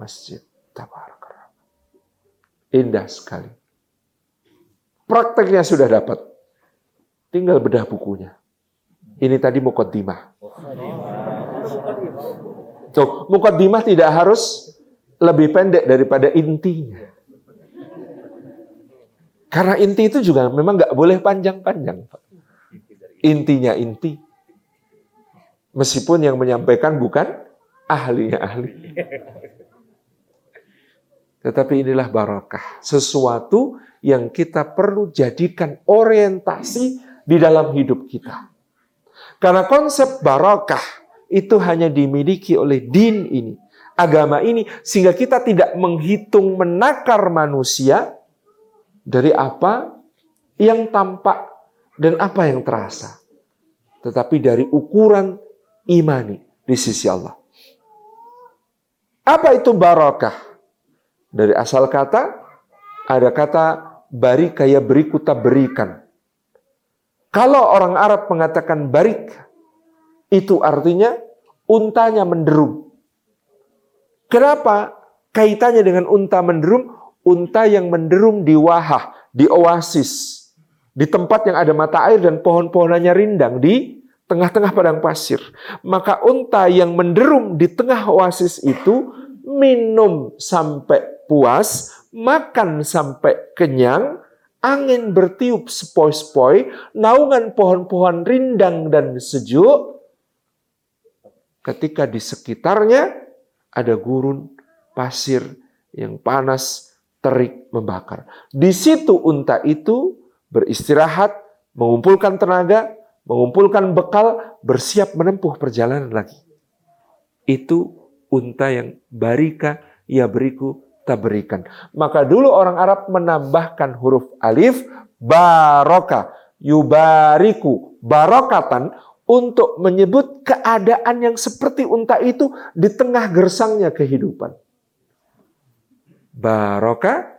[SPEAKER 1] masjid. Tabarakallah. Indah sekali. Prakteknya sudah dapat. Tinggal bedah bukunya. Ini tadi mukaddimah. Tuh, mukaddimah tidak harus lebih pendek daripada intinya. Karena inti itu juga memang nggak boleh panjang-panjang. Intinya inti. Meskipun yang menyampaikan bukan ahlinya ahli. Tetapi inilah barakah. Sesuatu yang kita perlu jadikan orientasi di dalam hidup kita. Karena konsep barakah itu hanya dimiliki oleh din ini. Agama ini. Sehingga kita tidak menghitung menakar manusia dari apa yang tampak dan apa yang terasa. Tetapi dari ukuran imani di sisi Allah. Apa itu barakah? Dari asal kata, ada kata bari kaya beriku tak berikan. Kalau orang Arab mengatakan barik, itu artinya untanya menderum. Kenapa kaitannya dengan unta menderum? Unta yang menderum di wahah, di oasis, di tempat yang ada mata air dan pohon-pohonannya rindang di tengah-tengah padang pasir. Maka unta yang menderum di tengah oasis itu minum sampai puas, makan sampai kenyang, angin bertiup sepoi-sepoi, naungan pohon-pohon rindang dan sejuk. Ketika di sekitarnya ada gurun pasir yang panas, terik, membakar. Di situ unta itu beristirahat, mengumpulkan tenaga, mengumpulkan bekal, bersiap menempuh perjalanan lagi. Itu unta yang barika ia beriku tak berikan. Maka dulu orang Arab menambahkan huruf alif baroka yubariku barokatan untuk menyebut keadaan yang seperti unta itu di tengah gersangnya kehidupan. Baroka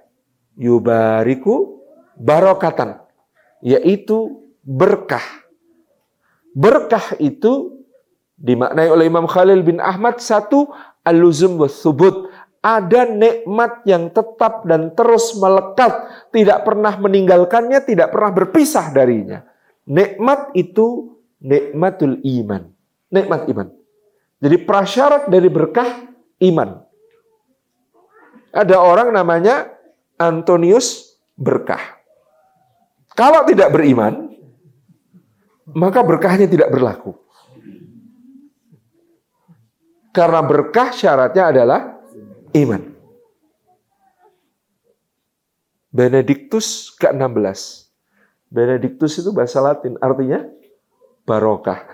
[SPEAKER 1] yubariku barokatan yaitu berkah. Berkah itu dimaknai oleh Imam Khalil bin Ahmad satu al-luzum wa. Ada nikmat yang tetap dan terus melekat, tidak pernah meninggalkannya, tidak pernah berpisah darinya. Nikmat itu nikmatul iman. Nikmat iman. Jadi prasyarat dari berkah iman. Ada orang namanya Antonius berkah. Kalau tidak beriman, maka berkahnya tidak berlaku. Karena berkah syaratnya adalah iman. Benedictus ke-16. Benedictus itu bahasa Latin, artinya barokah.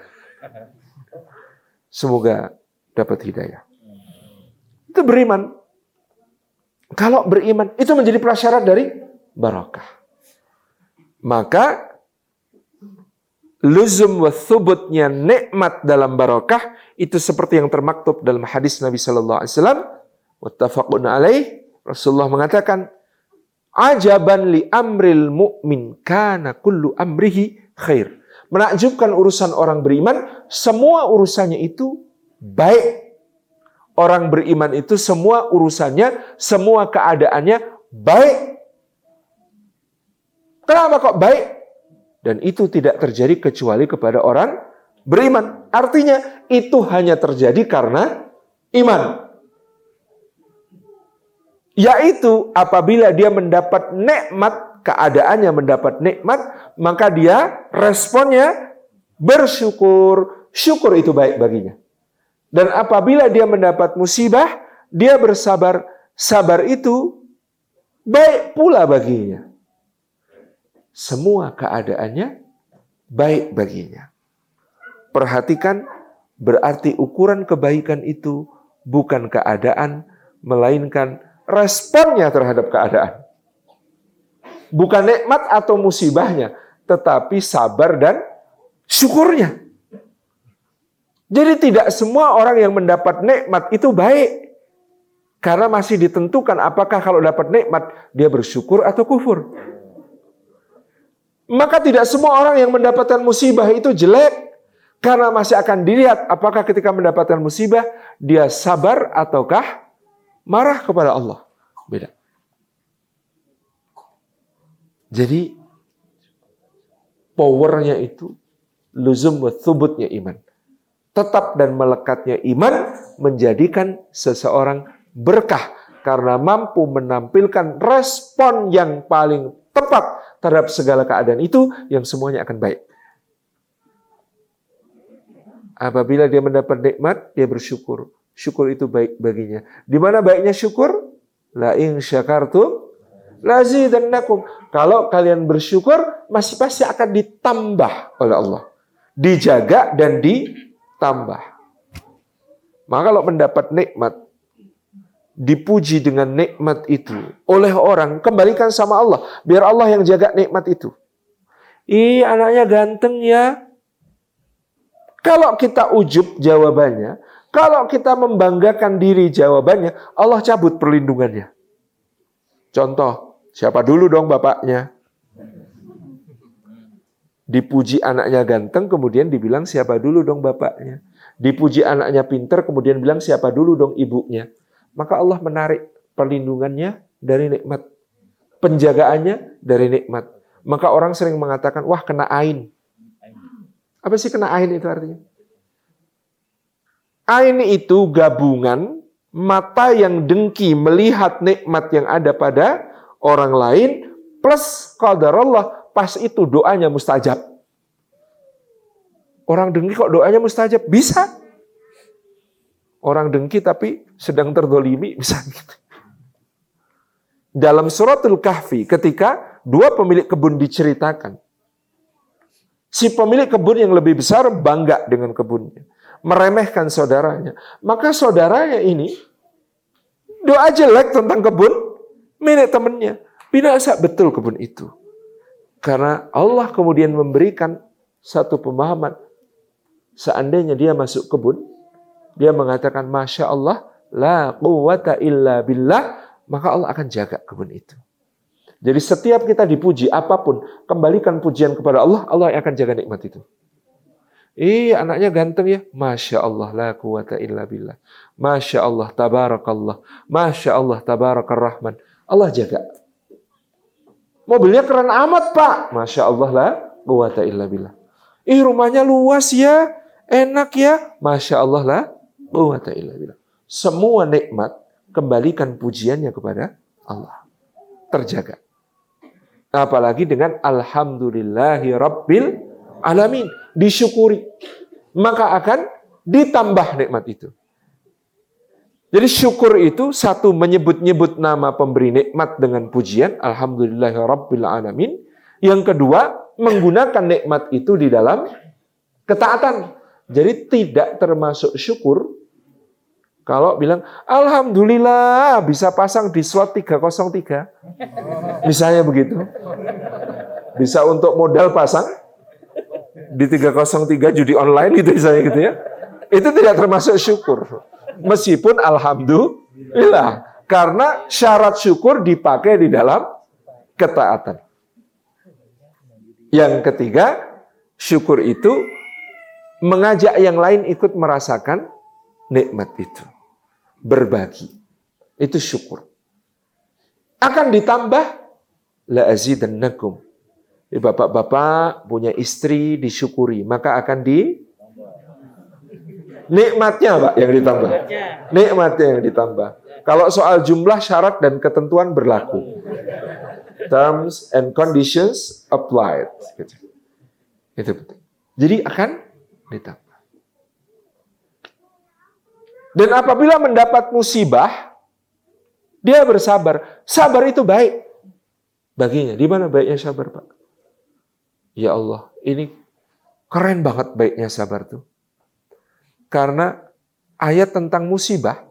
[SPEAKER 1] Semoga dapat hidayah. Itu beriman. Kalau beriman, itu menjadi prasyarat dari barokah. Maka luzum wa thubutnya nikmat dalam barokah itu seperti yang termaktub dalam hadis Nabi Shallallahu Alaihi Wasallam Wattafaqun alaih. Rasulullah mengatakan, Ajaban li amril mu'min kana kullu amrihi khair. Menakjubkan urusan orang beriman, semua urusannya itu baik. Orang beriman itu semua urusannya, semua keadaannya baik. Kenapa kok baik? Dan itu tidak terjadi kecuali kepada orang beriman. Artinya itu hanya terjadi karena iman. Yaitu apabila dia mendapat nikmat, keadaannya mendapat nikmat, maka dia responnya bersyukur. Syukur itu baik baginya. Dan apabila dia mendapat musibah, dia bersabar. Sabar itu baik pula baginya. Semua keadaannya baik baginya. Perhatikan, berarti ukuran kebaikan itu bukan keadaan, melainkan responnya terhadap keadaan. Bukan nikmat atau musibahnya, tetapi sabar dan syukurnya. Jadi tidak semua orang yang mendapat nikmat itu baik. Karena masih ditentukan apakah kalau dapat nikmat dia bersyukur atau kufur. Maka tidak semua orang yang mendapatkan musibah itu jelek. Karena masih akan dilihat apakah ketika mendapatkan musibah dia sabar ataukah marah kepada Allah. Beda. Jadi powernya itu luzum wa iman. Tetap dan melekatnya iman menjadikan seseorang berkah karena mampu menampilkan respon yang paling tepat terhadap segala keadaan itu yang semuanya akan baik. Apabila dia mendapat nikmat, dia bersyukur syukur itu baik baginya. Di mana baiknya syukur? La in syakartum lazidannakum. Kalau kalian bersyukur, masih pasti akan ditambah oleh Allah. Dijaga dan ditambah. Maka kalau mendapat nikmat, dipuji dengan nikmat itu oleh orang, kembalikan sama Allah. Biar Allah yang jaga nikmat itu. Ih, anaknya ganteng ya. Kalau kita ujub jawabannya, kalau kita membanggakan diri jawabannya, Allah cabut perlindungannya. Contoh, siapa dulu dong bapaknya? Dipuji anaknya ganteng, kemudian dibilang siapa dulu dong bapaknya. Dipuji anaknya pinter, kemudian bilang siapa dulu dong ibunya. Maka Allah menarik perlindungannya dari nikmat. Penjagaannya dari nikmat. Maka orang sering mengatakan, wah kena ain. Apa sih kena ain itu artinya? Ain itu gabungan mata yang dengki melihat nikmat yang ada pada orang lain plus qadar Allah pas itu doanya mustajab. Orang dengki kok doanya mustajab? Bisa. Orang dengki tapi sedang terdolimi bisa gitu. Dalam suratul kahfi ketika dua pemilik kebun diceritakan. Si pemilik kebun yang lebih besar bangga dengan kebunnya meremehkan saudaranya. Maka saudaranya ini doa jelek tentang kebun milik temannya. Binasa betul kebun itu. Karena Allah kemudian memberikan satu pemahaman. Seandainya dia masuk kebun, dia mengatakan Masya Allah, la quwata illa billah, maka Allah akan jaga kebun itu. Jadi setiap kita dipuji apa pun, kembalikan pujian kepada Allah, Allah yang akan jaga nikmat itu. Iya anaknya ganteng ya. Masya Allah la quwata illa billah. Masya Allah tabarakallah. Masya Allah tabarakar rahman. Allah jaga. Mobilnya keren amat pak. Masya Allah la quwata illa billah. Ih rumahnya luas ya. Enak ya. Masya Allah la quwata illa billah. Semua nikmat kembalikan pujiannya kepada Allah. Terjaga. Apalagi dengan Alhamdulillahi Rabbil Alamin disyukuri, maka akan ditambah nikmat itu. Jadi syukur itu satu menyebut-nyebut nama pemberi nikmat dengan pujian alhamdulillahirabbil alamin. Yang kedua, menggunakan nikmat itu di dalam ketaatan. Jadi tidak termasuk syukur kalau bilang alhamdulillah bisa pasang di slot 303. Misalnya begitu. Bisa untuk modal pasang di 303 judi online gitu misalnya gitu ya. Itu tidak termasuk syukur. Meskipun alhamdulillah karena syarat syukur dipakai di dalam ketaatan. Yang ketiga, syukur itu mengajak yang lain ikut merasakan nikmat itu. Berbagi. Itu syukur. Akan ditambah la azidannakum. Bapak-bapak punya istri disyukuri, maka akan di nikmatnya Pak yang ditambah. Nikmatnya yang ditambah. Kalau soal jumlah syarat dan ketentuan berlaku. Terms and conditions applied. Gitu. Itu penting. Jadi akan ditambah. Dan apabila mendapat musibah, dia bersabar. Sabar itu baik baginya. Di mana baiknya sabar, Pak? Ya Allah, ini keren banget baiknya sabar tuh. Karena ayat tentang musibah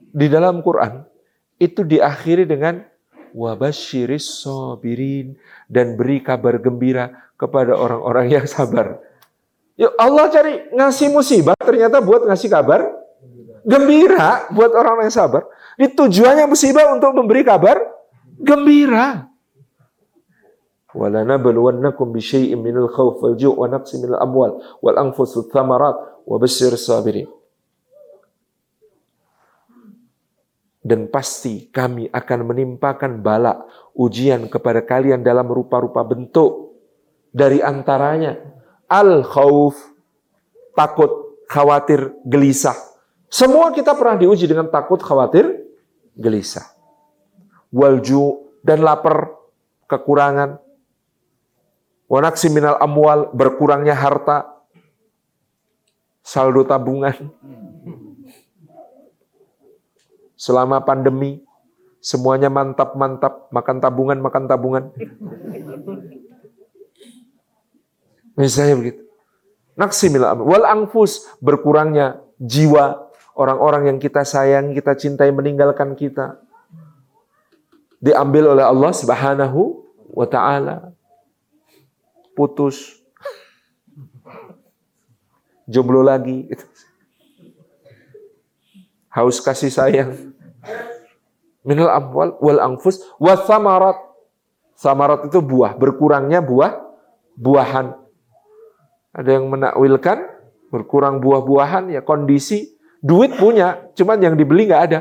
[SPEAKER 1] di dalam Quran itu diakhiri dengan wabashiris sobirin dan beri kabar gembira kepada orang-orang yang sabar. Ya Allah cari ngasih musibah ternyata buat ngasih kabar gembira buat orang yang sabar. Ini tujuannya musibah untuk memberi kabar gembira. ولنبلونكم بشيء من الخوف والجوع ونقص من الأموال والأنفس والثمرات وبشر الصابرين dan pasti kami akan menimpakan bala ujian kepada kalian dalam rupa-rupa bentuk dari antaranya al khauf takut khawatir gelisah semua kita pernah diuji dengan takut khawatir gelisah walju dan lapar kekurangan Wanaksi minal amwal, berkurangnya harta, saldo tabungan. Selama pandemi, semuanya mantap-mantap, makan tabungan, makan tabungan. Misalnya begitu. Naksi amwal. Wal angfus, berkurangnya jiwa orang-orang yang kita sayang, kita cintai meninggalkan kita. Diambil oleh Allah Subhanahu wa taala putus, jomblo lagi, haus kasih sayang. Minal amwal wal angfus was samarat. Samarat itu buah, berkurangnya buah, buahan. Ada yang menakwilkan berkurang buah-buahan ya kondisi duit punya, cuman yang dibeli nggak ada.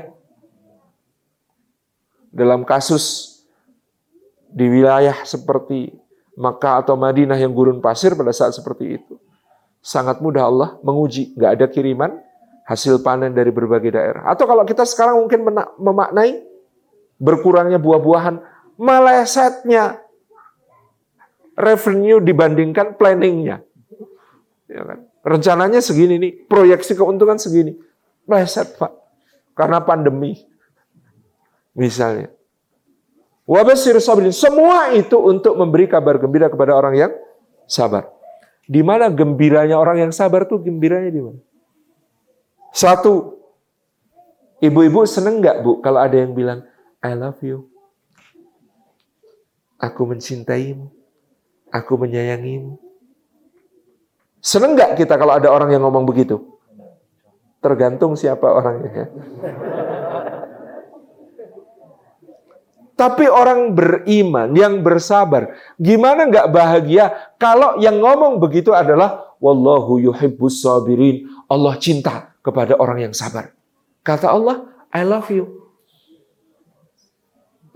[SPEAKER 1] Dalam kasus di wilayah seperti Makkah atau Madinah yang gurun pasir pada saat seperti itu. Sangat mudah Allah menguji, nggak ada kiriman hasil panen dari berbagai daerah. Atau kalau kita sekarang mungkin memaknai berkurangnya buah-buahan, melesetnya revenue dibandingkan planningnya. Ya kan? Rencananya segini nih, proyeksi keuntungan segini. Meleset Pak, karena pandemi. Misalnya. Wabasir sabirin. Semua itu untuk memberi kabar gembira kepada orang yang sabar. Di mana gembiranya orang yang sabar tuh gembiranya di mana? Satu, ibu-ibu seneng nggak bu kalau ada yang bilang I love you, aku mencintaimu, aku menyayangimu. Seneng nggak kita kalau ada orang yang ngomong begitu? Tergantung siapa orangnya. Tapi orang beriman, yang bersabar, gimana nggak bahagia kalau yang ngomong begitu adalah Wallahu yuhibbus sabirin. Allah cinta kepada orang yang sabar. Kata Allah, I love you.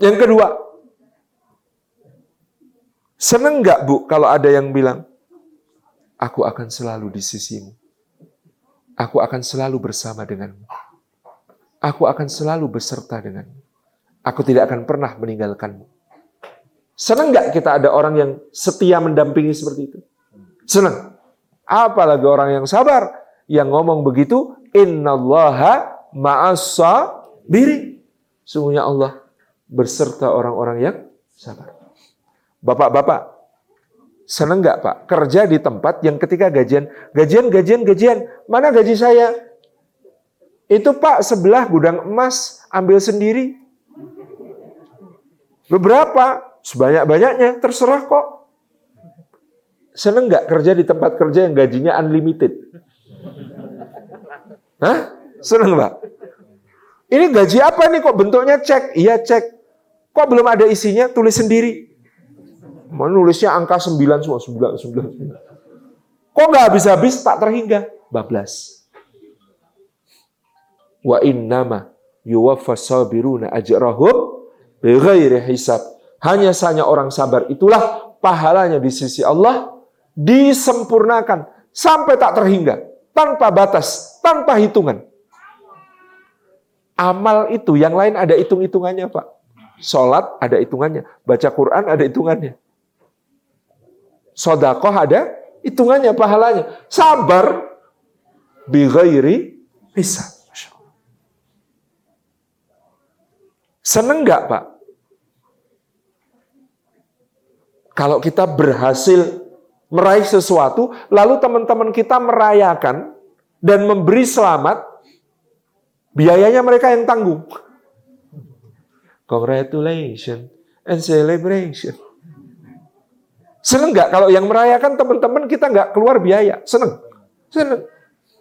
[SPEAKER 1] Yang kedua, seneng nggak bu kalau ada yang bilang, aku akan selalu di sisimu. Aku akan selalu bersama denganmu. Aku akan selalu beserta denganmu. Aku tidak akan pernah meninggalkanmu. Senang nggak kita ada orang yang setia mendampingi seperti itu? Senang. Apalagi orang yang sabar. Yang ngomong begitu, Innallaha ma'asa biri. Sungguhnya Allah berserta orang-orang yang sabar. Bapak-bapak, senang nggak Pak? Kerja di tempat yang ketika gajian, gajian, gajian, gajian. Mana gaji saya? Itu Pak sebelah gudang emas, ambil sendiri. Beberapa, sebanyak-banyaknya, terserah kok. Seneng nggak kerja di tempat kerja yang gajinya unlimited? Hah? Seneng nggak? Ini gaji apa nih kok bentuknya cek? Iya cek. Kok belum ada isinya? Tulis sendiri. Menulisnya angka 9 semua, 9, 9. Kok nggak habis-habis, tak terhingga? Bablas. Wa innama yuwaffas sabiruna ajrahum bighairi hisab. Hanya saja orang sabar itulah pahalanya di sisi Allah disempurnakan sampai tak terhingga, tanpa batas, tanpa hitungan. Amal itu yang lain ada hitung-hitungannya, Pak. Sholat ada hitungannya, baca Quran ada hitungannya. Sodakoh ada hitungannya, pahalanya. Sabar bighairi hisab. Seneng nggak Pak? Kalau kita berhasil meraih sesuatu, lalu teman-teman kita merayakan dan memberi selamat, biayanya mereka yang tanggung. Congratulations and celebration. Seneng nggak kalau yang merayakan teman-teman kita nggak keluar biaya? Seneng? Seneng.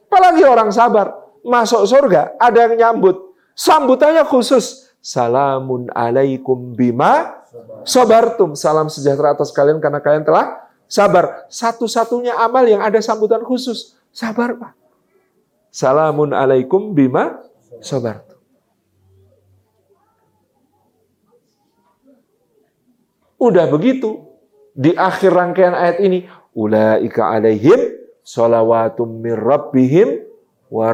[SPEAKER 1] Apalagi orang sabar. Masuk surga, ada yang nyambut. Sambutannya khusus. Salamun alaikum bima sabartum. Salam sejahtera atas kalian karena kalian telah sabar. Satu-satunya amal yang ada sambutan khusus. Sabar, Pak. Salamun alaikum bima sabartum. Udah begitu. Di akhir rangkaian ayat ini. Ulaika alaihim salawatum min rabbihim wa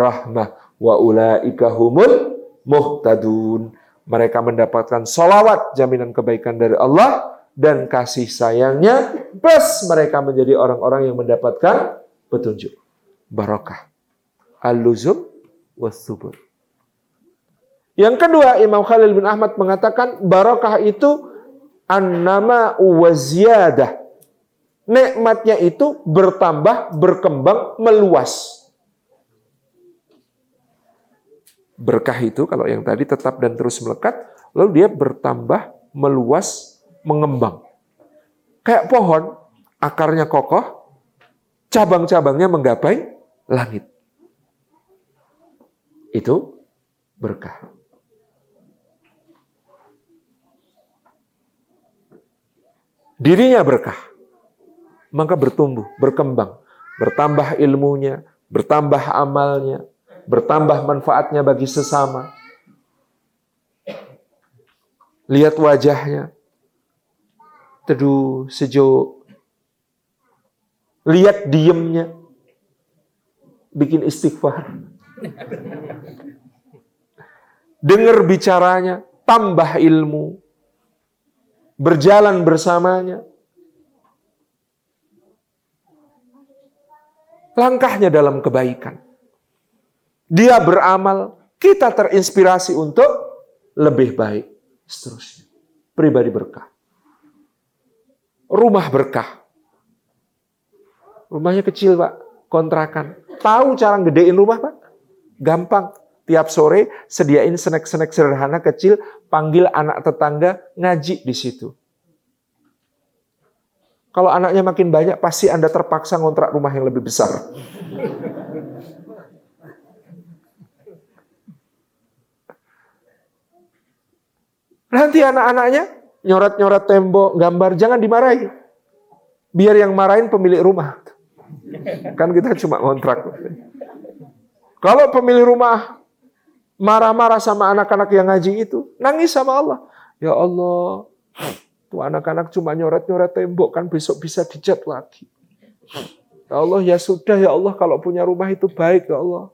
[SPEAKER 1] ulaika humul muhtadun. Mereka mendapatkan solawat jaminan kebaikan dari Allah dan kasih sayangnya plus mereka menjadi orang-orang yang mendapatkan petunjuk. Barokah. Al-luzum was-subur. Yang kedua, Imam Khalil bin Ahmad mengatakan barokah itu an-nama wa ziyadah. Nikmatnya itu bertambah, berkembang, meluas. Berkah itu kalau yang tadi tetap dan terus melekat, lalu dia bertambah, meluas, mengembang. Kayak pohon, akarnya kokoh, cabang-cabangnya menggapai langit. Itu berkah. Dirinya berkah, maka bertumbuh, berkembang, bertambah ilmunya, bertambah amalnya, bertambah manfaatnya bagi sesama. Lihat wajahnya, teduh, sejuk. Lihat diemnya, bikin istighfar. Dengar bicaranya, tambah ilmu. Berjalan bersamanya. Langkahnya dalam kebaikan dia beramal, kita terinspirasi untuk lebih baik. Seterusnya. Pribadi berkah. Rumah berkah. Rumahnya kecil, Pak. Kontrakan. Tahu cara gedein rumah, Pak? Gampang. Tiap sore sediain snack-snack sederhana kecil, panggil anak tetangga ngaji di situ. Kalau anaknya makin banyak, pasti Anda terpaksa ngontrak rumah yang lebih besar. Nanti anak-anaknya nyoret-nyoret tembok, gambar, jangan dimarahi. Biar yang marahin pemilik rumah. Kan kita cuma ngontrak. Kalau pemilik rumah marah-marah sama anak-anak yang ngaji itu, nangis sama Allah. Ya Allah, tuh anak-anak cuma nyoret-nyoret tembok kan besok bisa dicat lagi. Ya Allah, ya sudah ya Allah kalau punya rumah itu baik ya Allah.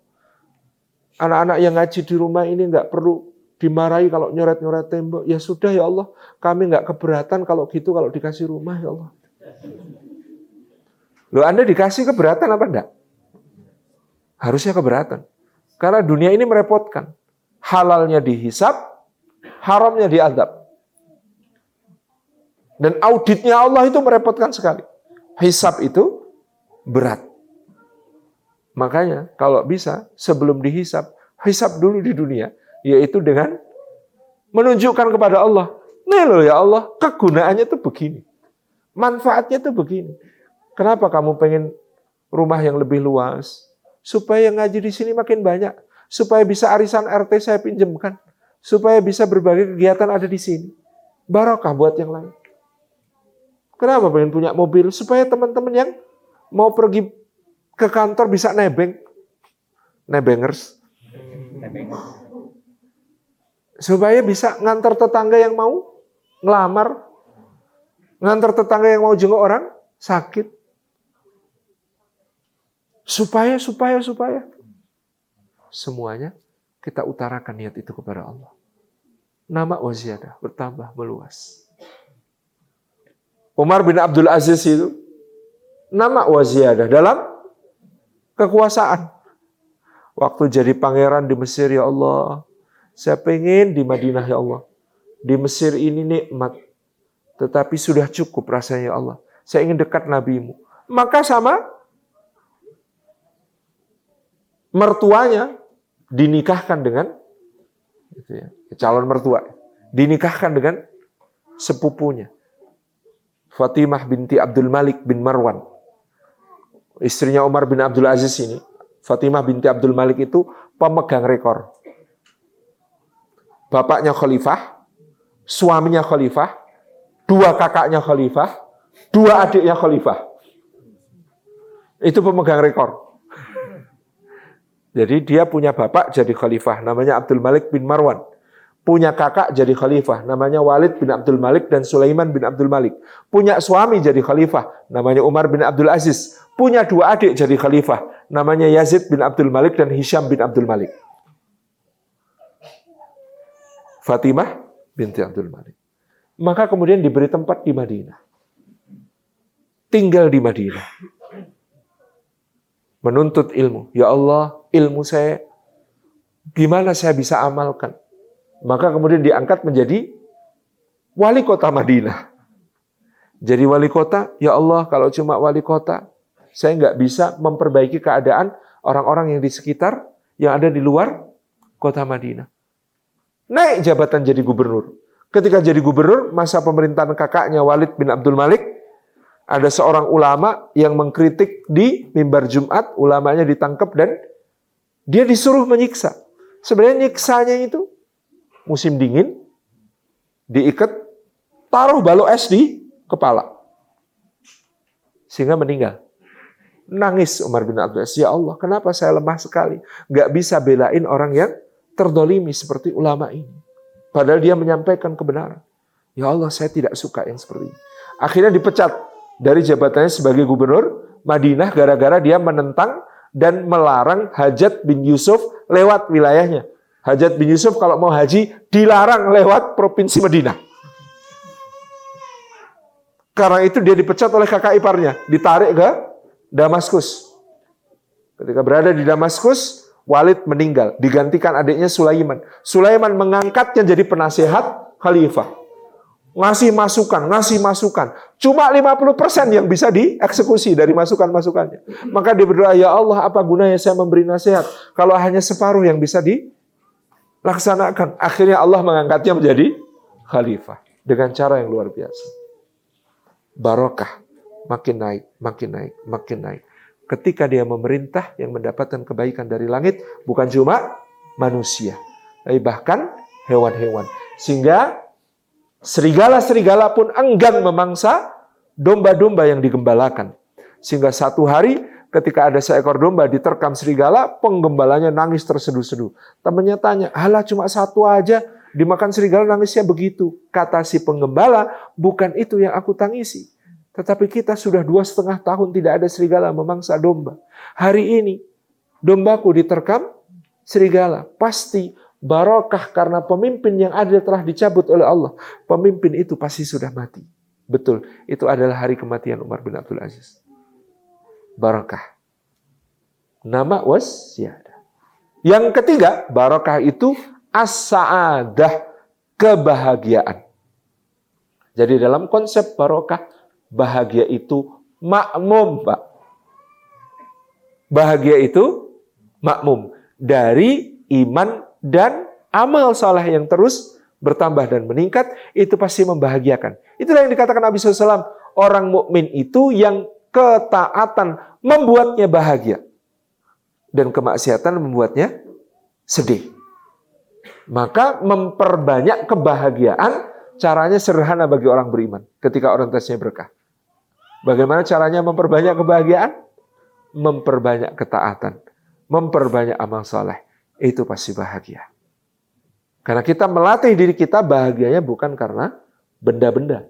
[SPEAKER 1] Anak-anak yang ngaji di rumah ini nggak perlu dimarahi kalau nyoret-nyoret tembok. Ya sudah ya Allah, kami nggak keberatan kalau gitu kalau dikasih rumah ya Allah. Loh Anda dikasih keberatan apa enggak? Harusnya keberatan. Karena dunia ini merepotkan. Halalnya dihisap, haramnya diadab. Dan auditnya Allah itu merepotkan sekali. Hisap itu berat. Makanya kalau bisa sebelum dihisap, hisap dulu di dunia yaitu dengan menunjukkan kepada Allah. Nih loh ya Allah, kegunaannya tuh begini. Manfaatnya tuh begini. Kenapa kamu pengen rumah yang lebih luas? Supaya ngaji di sini makin banyak. supaya bisa arisan RT saya pinjamkan, supaya bisa berbagai kegiatan ada di sini. Barokah buat yang lain. Kenapa pengen punya mobil? Supaya teman-teman yang mau pergi ke kantor bisa nebeng. Nebengers. Supaya bisa ngantar tetangga yang mau ngelamar. Ngantar tetangga yang mau jenguk orang sakit. Supaya, supaya, supaya. Semuanya kita utarakan niat itu kepada Allah. Nama waziyadah bertambah meluas. Umar bin Abdul Aziz itu nama waziyadah dalam kekuasaan. Waktu jadi pangeran di Mesir ya Allah, saya pengen di Madinah ya Allah. Di Mesir ini nikmat, tetapi sudah cukup rasanya ya Allah. Saya ingin dekat nabimu. Maka sama mertuanya dinikahkan dengan ya, calon mertua dinikahkan dengan sepupunya Fatimah binti Abdul Malik bin Marwan istrinya Umar bin Abdul Aziz ini Fatimah binti Abdul Malik itu pemegang rekor bapaknya khalifah suaminya khalifah dua kakaknya khalifah dua adiknya khalifah itu pemegang rekor jadi dia punya bapak jadi khalifah, namanya Abdul Malik bin Marwan. Punya kakak jadi khalifah, namanya Walid bin Abdul Malik dan Sulaiman bin Abdul Malik. Punya suami jadi khalifah, namanya Umar bin Abdul Aziz. Punya dua adik jadi khalifah, namanya Yazid bin Abdul Malik dan Hisham bin Abdul Malik. Fatimah binti Abdul Malik. Maka kemudian diberi tempat di Madinah. Tinggal di Madinah menuntut ilmu. Ya Allah, ilmu saya gimana saya bisa amalkan? Maka kemudian diangkat menjadi wali kota Madinah. Jadi wali kota, ya Allah kalau cuma wali kota, saya nggak bisa memperbaiki keadaan orang-orang yang di sekitar, yang ada di luar kota Madinah. Naik jabatan jadi gubernur. Ketika jadi gubernur, masa pemerintahan kakaknya Walid bin Abdul Malik, ada seorang ulama yang mengkritik di mimbar Jumat, ulamanya ditangkap dan dia disuruh menyiksa. Sebenarnya nyiksanya itu musim dingin, diikat, taruh balok es di kepala. Sehingga meninggal. Nangis Umar bin Abdul Aziz, ya Allah kenapa saya lemah sekali. Gak bisa belain orang yang terdolimi seperti ulama ini. Padahal dia menyampaikan kebenaran. Ya Allah saya tidak suka yang seperti ini. Akhirnya dipecat dari jabatannya sebagai gubernur Madinah gara-gara dia menentang dan melarang Hajat bin Yusuf lewat wilayahnya. Hajat bin Yusuf kalau mau haji dilarang lewat provinsi Madinah. Karena itu dia dipecat oleh kakak iparnya, ditarik ke Damaskus. Ketika berada di Damaskus, Walid meninggal, digantikan adiknya Sulaiman. Sulaiman mengangkatnya jadi penasehat khalifah ngasih masukan, ngasih masukan. Cuma 50% yang bisa dieksekusi dari masukan-masukannya. Maka dia berdoa, ya Allah apa gunanya saya memberi nasihat kalau hanya separuh yang bisa dilaksanakan. Akhirnya Allah mengangkatnya menjadi khalifah dengan cara yang luar biasa. Barokah makin naik, makin naik, makin naik. Ketika dia memerintah yang mendapatkan kebaikan dari langit bukan cuma manusia, tapi bahkan hewan-hewan. Sehingga Serigala-serigala pun enggan memangsa domba-domba yang digembalakan. Sehingga satu hari ketika ada seekor domba diterkam serigala, penggembalanya nangis terseduh-seduh. Temannya tanya, halah cuma satu aja, dimakan serigala nangisnya begitu. Kata si penggembala, bukan itu yang aku tangisi. Tetapi kita sudah dua setengah tahun tidak ada serigala memangsa domba. Hari ini, dombaku diterkam serigala. Pasti barokah karena pemimpin yang adil telah dicabut oleh Allah. Pemimpin itu pasti sudah mati. Betul, itu adalah hari kematian Umar bin Abdul Aziz. Barokah. Nama was siada. Yang ketiga, barokah itu as-sa'adah, kebahagiaan. Jadi dalam konsep barokah, bahagia itu makmum, Pak. Bahagia itu makmum dari iman dan amal saleh yang terus bertambah dan meningkat itu pasti membahagiakan. Itulah yang dikatakan Nabi SAW. Orang mukmin itu yang ketaatan membuatnya bahagia dan kemaksiatan membuatnya sedih. Maka memperbanyak kebahagiaan caranya sederhana bagi orang beriman ketika orientasinya berkah. Bagaimana caranya memperbanyak kebahagiaan? Memperbanyak ketaatan, memperbanyak amal soleh. Itu pasti bahagia. Karena kita melatih diri kita bahagianya bukan karena benda-benda,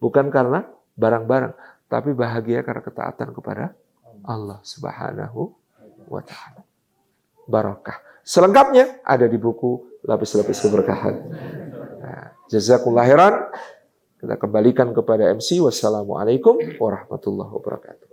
[SPEAKER 1] bukan karena barang-barang, tapi bahagia karena ketaatan kepada Allah Subhanahu wa taala. Barokah. Selengkapnya ada di buku Lapis-lapis keberkahan. Nah, jazakumullah. Kita kembalikan kepada MC. Wassalamualaikum warahmatullahi wabarakatuh.